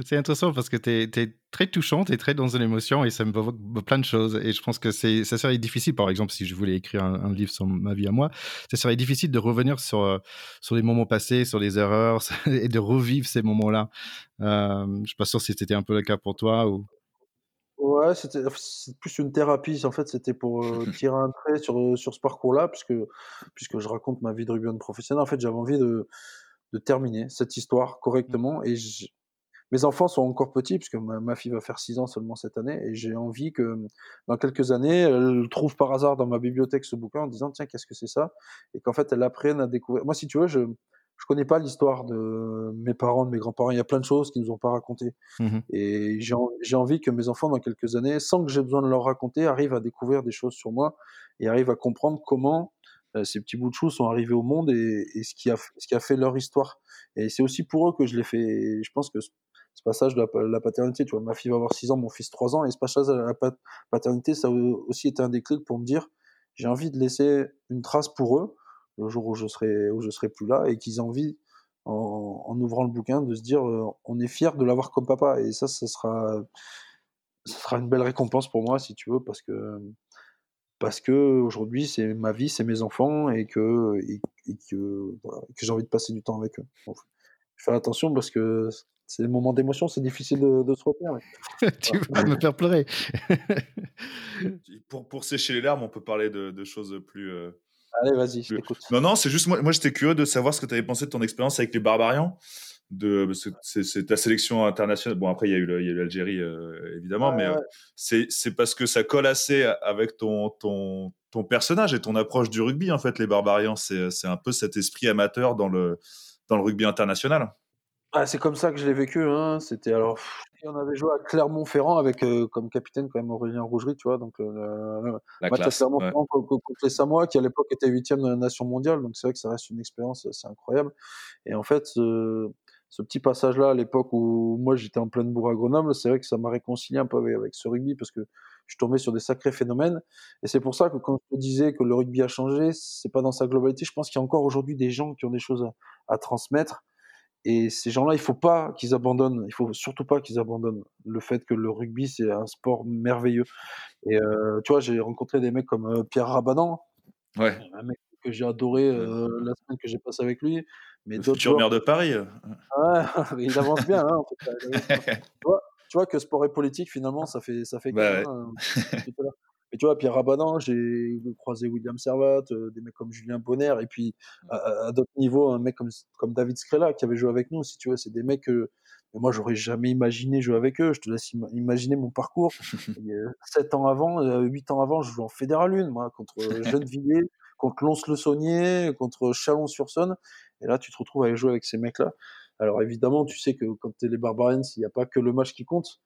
C'est intéressant parce que tu es, très touchante et très dans une émotion et ça me provoque plein de choses. Et je pense que ça serait difficile, par exemple, si je voulais écrire un, livre sur ma vie à moi, ça serait difficile de revenir sur, euh, sur les moments passés, sur les erreurs et de revivre ces moments-là. Euh, je ne suis pas sûr si c'était un peu le cas pour toi. Ou... Ouais, c'était plus une thérapie. En fait, c'était pour euh, tirer un trait sur, euh, sur ce parcours-là, puisque, puisque je raconte ma vie de rugbyman professionnel. En fait, j'avais envie de, de terminer cette histoire correctement. Et mes enfants sont encore petits, puisque ma, fille va faire 6 ans seulement cette année. Et j'ai envie que dans quelques années, elle trouve par hasard dans ma bibliothèque ce bouquin en disant Tiens, qu'est-ce que c'est ça? Et qu'en fait, elle apprenne à découvrir. Moi, si tu veux, je je connais pas l'histoire de mes parents, de mes grands-parents. Il y a plein de choses qu'ils nous ont pas racontées. Mmh et j'ai envie que mes enfants, dans quelques années, sans que j'ai besoin de leur raconter, arrivent à découvrir des choses sur moi et arrivent à comprendre comment euh, ces petits bouts de choux sont arrivés au monde et, ce, qui a, ce qui a fait leur histoire. Et c'est aussi pour eux que je l'ai fait. Et je pense que ce, passage de la, paternité, tu vois, ma fille va avoir 6 ans, mon fils 3 ans, et ce passage de la paternité, ça a aussi été un déclic pour me dire, j'ai envie de laisser une trace pour eux, le jour où je serai où je serai plus là et qu'ils aient envie en, en, ouvrant le bouquin de se dire euh, on est fier de l'avoir comme papa et ça ça sera ça sera une belle récompense pour moi si tu veux parce que parce que aujourd'hui c'est ma vie c'est mes enfants et que et, que, voilà, que j'ai envie de passer du temps avec eux je fais attention parce que c'est des moments d'émotion, c'est difficile de, de, se retenir. tu vas me faire pleurer. pour, pour sécher les larmes, on peut parler de, de choses plus, euh, Allez, vas-y, je t'écoute. Non, non, c'est juste moi, moi j'étais curieux de savoir ce que tu avais pensé de ton expérience avec les Barbarians. De, c'est ta sélection internationale. Bon, après, il y a eu l'Algérie, euh, évidemment, mais euh, c'est parce que ça colle assez avec ton, ton, ton personnage et ton approche du rugby, en fait, les Barbarians. C'est un peu cet esprit amateur dans le, dans le rugby international. Ah, c'est comme ça que je l'ai vécu. Hein. C'était alors, on avait joué à Clermont-Ferrand avec euh, comme capitaine quand même Aurélien Rougerie, tu vois. Donc euh, le, match à Clermont-Ferrand contre, les Samoa, qui à l'époque était huitième de la nation mondiale. Donc c'est vrai que ça reste une expérience assez incroyable. Et en fait, ce, ce petit passage-là à l'époque où moi j'étais en pleine bourre à Grenoble, c'est vrai que ça m'a réconcilié un peu avec, ce rugby parce que je tombais sur des sacrés phénomènes. Et c'est pour ça que quand je te disais que le rugby a changé, c'est pas dans sa globalité. Je pense qu'il y a encore aujourd'hui des gens qui ont des choses à, à transmettre et ces gens-là, il faut pas qu'ils abandonnent. Il faut surtout pas qu'ils abandonnent le fait que le rugby c'est un sport merveilleux. Et euh, tu vois, j'ai rencontré des mecs comme euh, Pierre Rabadan, ouais. un mec que j'ai adoré euh, la semaine que j'ai passée avec lui. Mais le futur maire de Paris. Ouais, il avance bien. Hein, en tu, vois, tu, vois, que sport et politique finalement, ça fait ça fait. Bah, hein, et tu vois, Pierre Rabadan, j'ai croisé William Servat, euh, des mecs comme Julien Bonner, et puis à, d'autres niveaux, un mec comme, comme David Scrella qui avait joué avec nous, si tu vois, c'est des mecs que moi j'aurais jamais imaginé jouer avec eux. Je te laisse imaginer mon parcours. Sept ans avant, euh, huit ans avant, je jouais en Fédéral 1, moi, contre Gennevilliers, contre Lons-le-Saunier, contre Chalon-sur-Saône. Et là, tu te retrouves à aller jouer avec ces mecs-là. Alors évidemment, tu sais que quand tu es les Barbarians, il n'y a pas que le match qui compte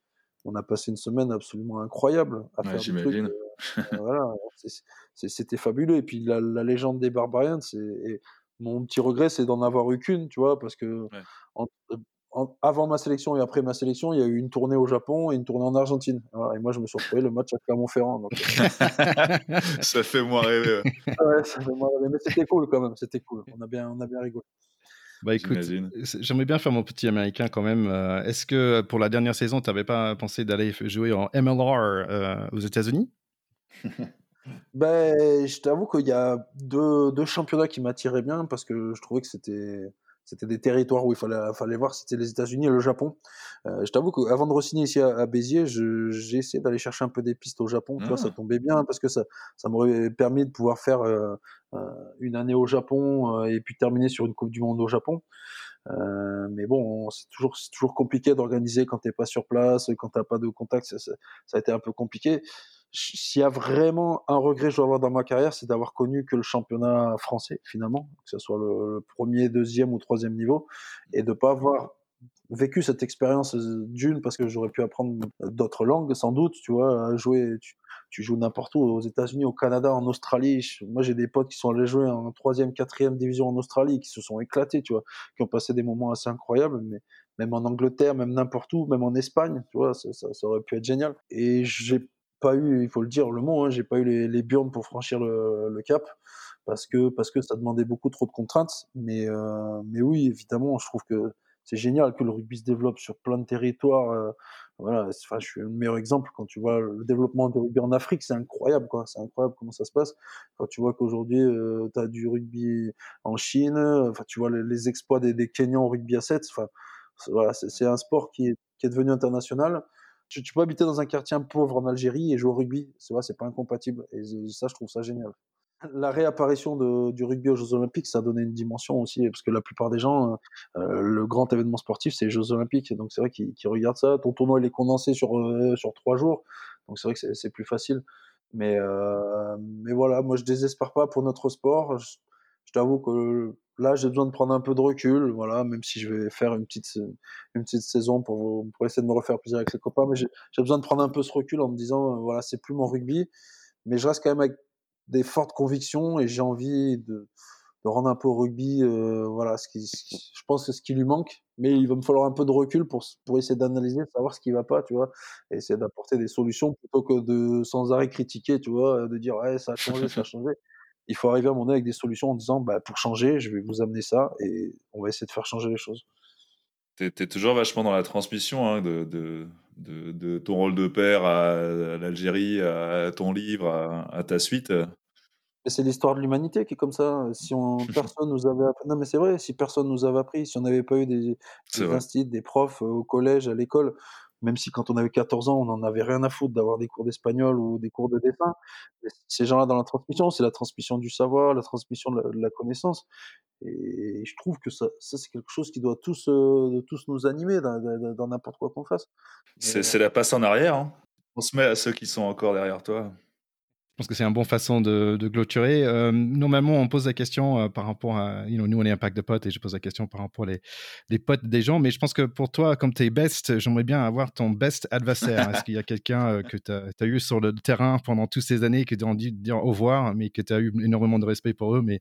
on a passé une semaine absolument incroyable à faire des trucs. Euh, voilà, c'était fabuleux. Et puis la, légende des Barbarians, c'est mon petit regret, c'est d'en avoir eu qu'une, tu vois, parce que avant ma sélection et après ma sélection, il y a eu une tournée au Japon et une tournée en Argentine. et moi, je me suis retrouvé le match à Clermont-Ferrand. Donc... Euh. ça fait moi rêver. ouais, ça fait moi rêver. Mais c'était cool quand même, c'était cool. On a bien, on a bien rigolé. Bah écoute, j'aimerais bien faire mon petit américain quand même. Euh, est-ce que pour la dernière saison, tu n'avais pas pensé d'aller jouer en MLR euh, aux États-Unis? Ben, je t'avoue qu'il y a deux, deux championnats qui m'attiraient bien parce que je trouvais que c'était c'était des territoires où il fallait, fallait voir si c'était les États-Unis et le Japon. Euh, je t'avoue qu'avant de re-signer ici à, Béziers, j'ai essayé d'aller chercher un peu des pistes au Japon. Tu vois, ça ah. tombait bien parce que ça, ça m'aurait permis de pouvoir faire euh, euh, une année au Japon et puis terminer sur une Coupe du Monde au Japon. mais bon, c'est toujours, toujours compliqué d'organiser quand t'es pas sur place, quand t'as pas de contact. Ça, a été un peu compliqué s'il y a vraiment un regret que je dois avoir dans ma carrière, c'est d'avoir connu que le championnat français, finalement, que ce soit le, premier, deuxième ou troisième niveau, et de pas avoir vécu cette expérience d'une, parce que j'aurais pu apprendre d'autres langues, sans doute, tu vois, jouer, joues n'importe où, aux États-Unis, au Canada, en Australie. moi, j'ai des potes qui sont allés jouer en troisième, quatrième division en Australie, qui se sont éclatés, tu vois, qui ont passé des moments assez incroyables, mais même en Angleterre, même n'importe où, même en Espagne, tu vois, ça, ça aurait pu être génial. Et j'ai pas eu, il faut le dire, le mot, hein, j'ai pas eu les, les, burnes pour franchir le, cap parce que, parce que ça demandait beaucoup trop de contraintes. Mais, euh, mais oui, évidemment, je trouve que c'est génial que le rugby se développe sur plein de territoires. Euh, voilà, enfin, je suis le meilleur exemple quand tu vois le développement du rugby en Afrique, c'est incroyable, quoi. C'est incroyable comment ça se passe. Quand tu vois qu'aujourd'hui, euh, tu as du rugby en Chine, enfin, tu vois les, exploits des, Kenyans au rugby à 7. Enfin, voilà, c'est un sport qui est, devenu international tu, peux habiter dans un quartier pauvre en Algérie et jouer au rugby. C'est vrai, c'est pas incompatible. Et ça, je trouve ça génial. La réapparition du rugby aux Jeux Olympiques, ça a donné une dimension aussi, parce que la plupart des gens, euh, le grand événement sportif, c'est les Jeux Olympiques. Donc c'est vrai qu'ils regardent ça. Ton tournoi, il est condensé sur, euh, sur trois jours. Donc c'est vrai que c'est plus facile. Mais, euh, mais voilà, moi, je désespère pas pour notre sport. Je, t'avoue que là, j'ai besoin de prendre un peu de recul, voilà, même si je vais faire une petite, une petite saison pour, essayer de me refaire plaisir avec les copains. Mais j'ai besoin de prendre un peu ce recul en me disant, euh, voilà, c'est plus mon rugby, mais je reste quand même avec des fortes convictions et j'ai envie de, de, rendre un peu au rugby, euh, voilà, ce qui, je pense que ce qui lui manque. Mais il va me falloir un peu de recul pour, pour essayer d'analyser, savoir ce qui va pas, tu vois, et essayer d'apporter des solutions plutôt que de sans arrêt critiquer, tu vois, de dire, ouais, ça a changé, ça a changé il faut arriver à mon avec des solutions en disant bah, pour changer, je vais vous amener ça et on va essayer de faire changer les choses. Tu es, toujours vachement dans la transmission hein, de, de, de, ton rôle de père à, l'Algérie, à ton livre, à, ta suite. C'est l'histoire de l'humanité qui est comme ça. Si on, personne nous avait appris, non mais c'est vrai, si personne nous avait appris, si on n'avait pas eu des, des des profs euh, au collège, à l'école, même si quand on avait 14 ans, on n'en avait rien à foutre d'avoir des cours d'espagnol ou des cours de dessin. Ces gens-là dans la transmission, c'est la transmission du savoir, la transmission de la, connaissance. Et je trouve que ça, ça c'est quelque chose qui doit tous, euh, tous nous animer dans n'importe quoi qu'on fasse. C'est la passe en arrière. Hein. On se met à ceux qui sont encore derrière toi. Je pense que c'est une bonne façon de, de clôturer. Euh, normalement, on pose la question euh, par rapport à. You know, nous, on est un pack de potes et je pose la question par rapport aux les, les potes des gens. Mais je pense que pour toi, comme tu es best, j'aimerais bien avoir ton best adversaire. Est-ce qu'il y a quelqu'un euh, que tu as, eu sur le terrain pendant toutes ces années, que tu as dû dire au revoir, mais que tu as eu énormément de respect pour eux, mais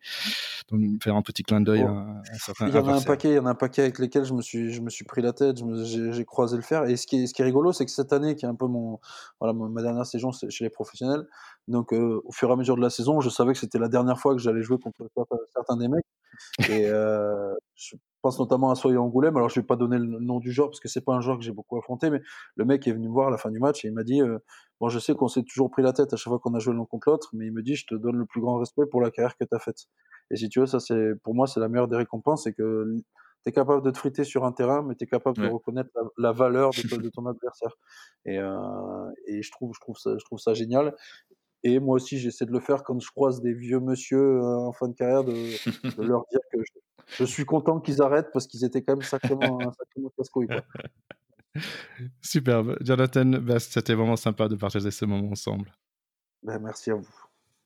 faire un petit clin d'œil à, certains Il y en a un paquet, il y en a un paquet avec lesquels je me suis, je me suis pris la tête, j'ai croisé le fer. Et ce qui est, ce qui est rigolo, c'est que cette année, qui est un peu mon, voilà, ma dernière saison chez les professionnels, donc, euh, au fur et à mesure de la saison, je savais que c'était la dernière fois que j'allais jouer contre certains des mecs. Et euh, je pense notamment à Soya Angoulême. Alors, je vais pas donner le nom du joueur parce que c'est pas un joueur que j'ai beaucoup affronté, mais le mec est venu me voir à la fin du match et il m'a dit euh, Bon, je sais qu'on s'est toujours pris la tête à chaque fois qu'on a joué l'un contre l'autre, mais il me dit Je te donne le plus grand respect pour la carrière que tu as faite. Et si tu veux, ça, c'est pour moi, c'est la meilleure des récompenses c'est que tu es capable de te friter sur un terrain, mais tu es capable de reconnaître la, valeur de, de, ton adversaire. Et, euh, et je, trouve, je, trouve ça, je trouve ça génial. Et moi aussi, j'essaie de le faire quand je croise des vieux monsieur euh, en fin de carrière, de, de leur dire que je, suis content qu'ils arrêtent parce qu'ils étaient quand même sacrément, sacrément casse-couilles. Superbe. Jonathan Best, c'était vraiment sympa de partager ce moment ensemble. Ben, merci à vous.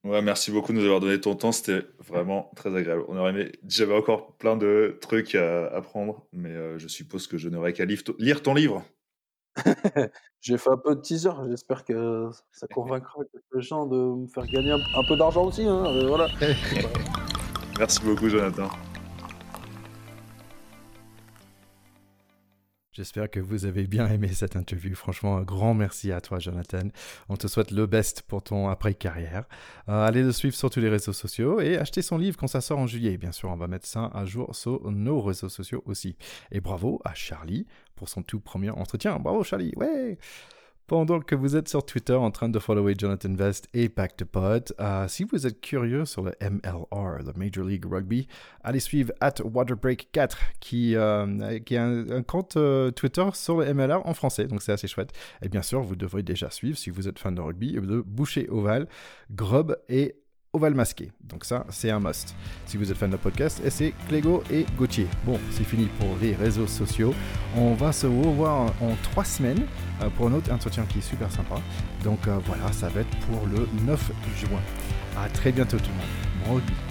Ouais, merci beaucoup de nous avoir donné ton temps. C'était vraiment très agréable. On aurait aimé. J'avais encore plein de trucs à apprendre, mais euh, je suppose que je n'aurais qu'à lire ton livre. J'ai fait un peu de teaser, j'espère que ça convaincra quelques gens de me faire gagner un, peu d'argent aussi. Hein, euh, voilà. Merci beaucoup, Jonathan. J'espère que vous avez bien aimé cette interview. Franchement, un grand merci à toi, Jonathan. On te souhaite le best pour ton après-carrière. Euh, allez le suivre sur tous les réseaux sociaux et achetez son livre quand ça sort en juillet. Bien sûr, on va mettre ça à jour sur nos réseaux sociaux aussi. Et bravo à Charlie pour son tout premier entretien. Bravo, Charlie. Ouais! Pendant que vous êtes sur Twitter en train de follower Jonathan Vest et Pack Pod, euh, si vous êtes curieux sur le MLR, le Major League Rugby, allez suivre at Waterbreak4 qui, euh, qui un, compte euh, Twitter sur le MLR en français, donc c'est assez chouette. Et bien sûr, vous devrez déjà suivre, si vous êtes fan de rugby, de Boucher Oval, Grob et Oval Masqué. Donc ça, c'est un must. Si vous êtes fan de podcast, c'est Clégo et Gauthier. Bon, c'est fini pour les réseaux sociaux. On va se revoir en trois semaines euh, pour un autre entretien qui est super sympa. Donc euh, voilà, ça va être pour le 9 juin. À très bientôt tout le monde. Bon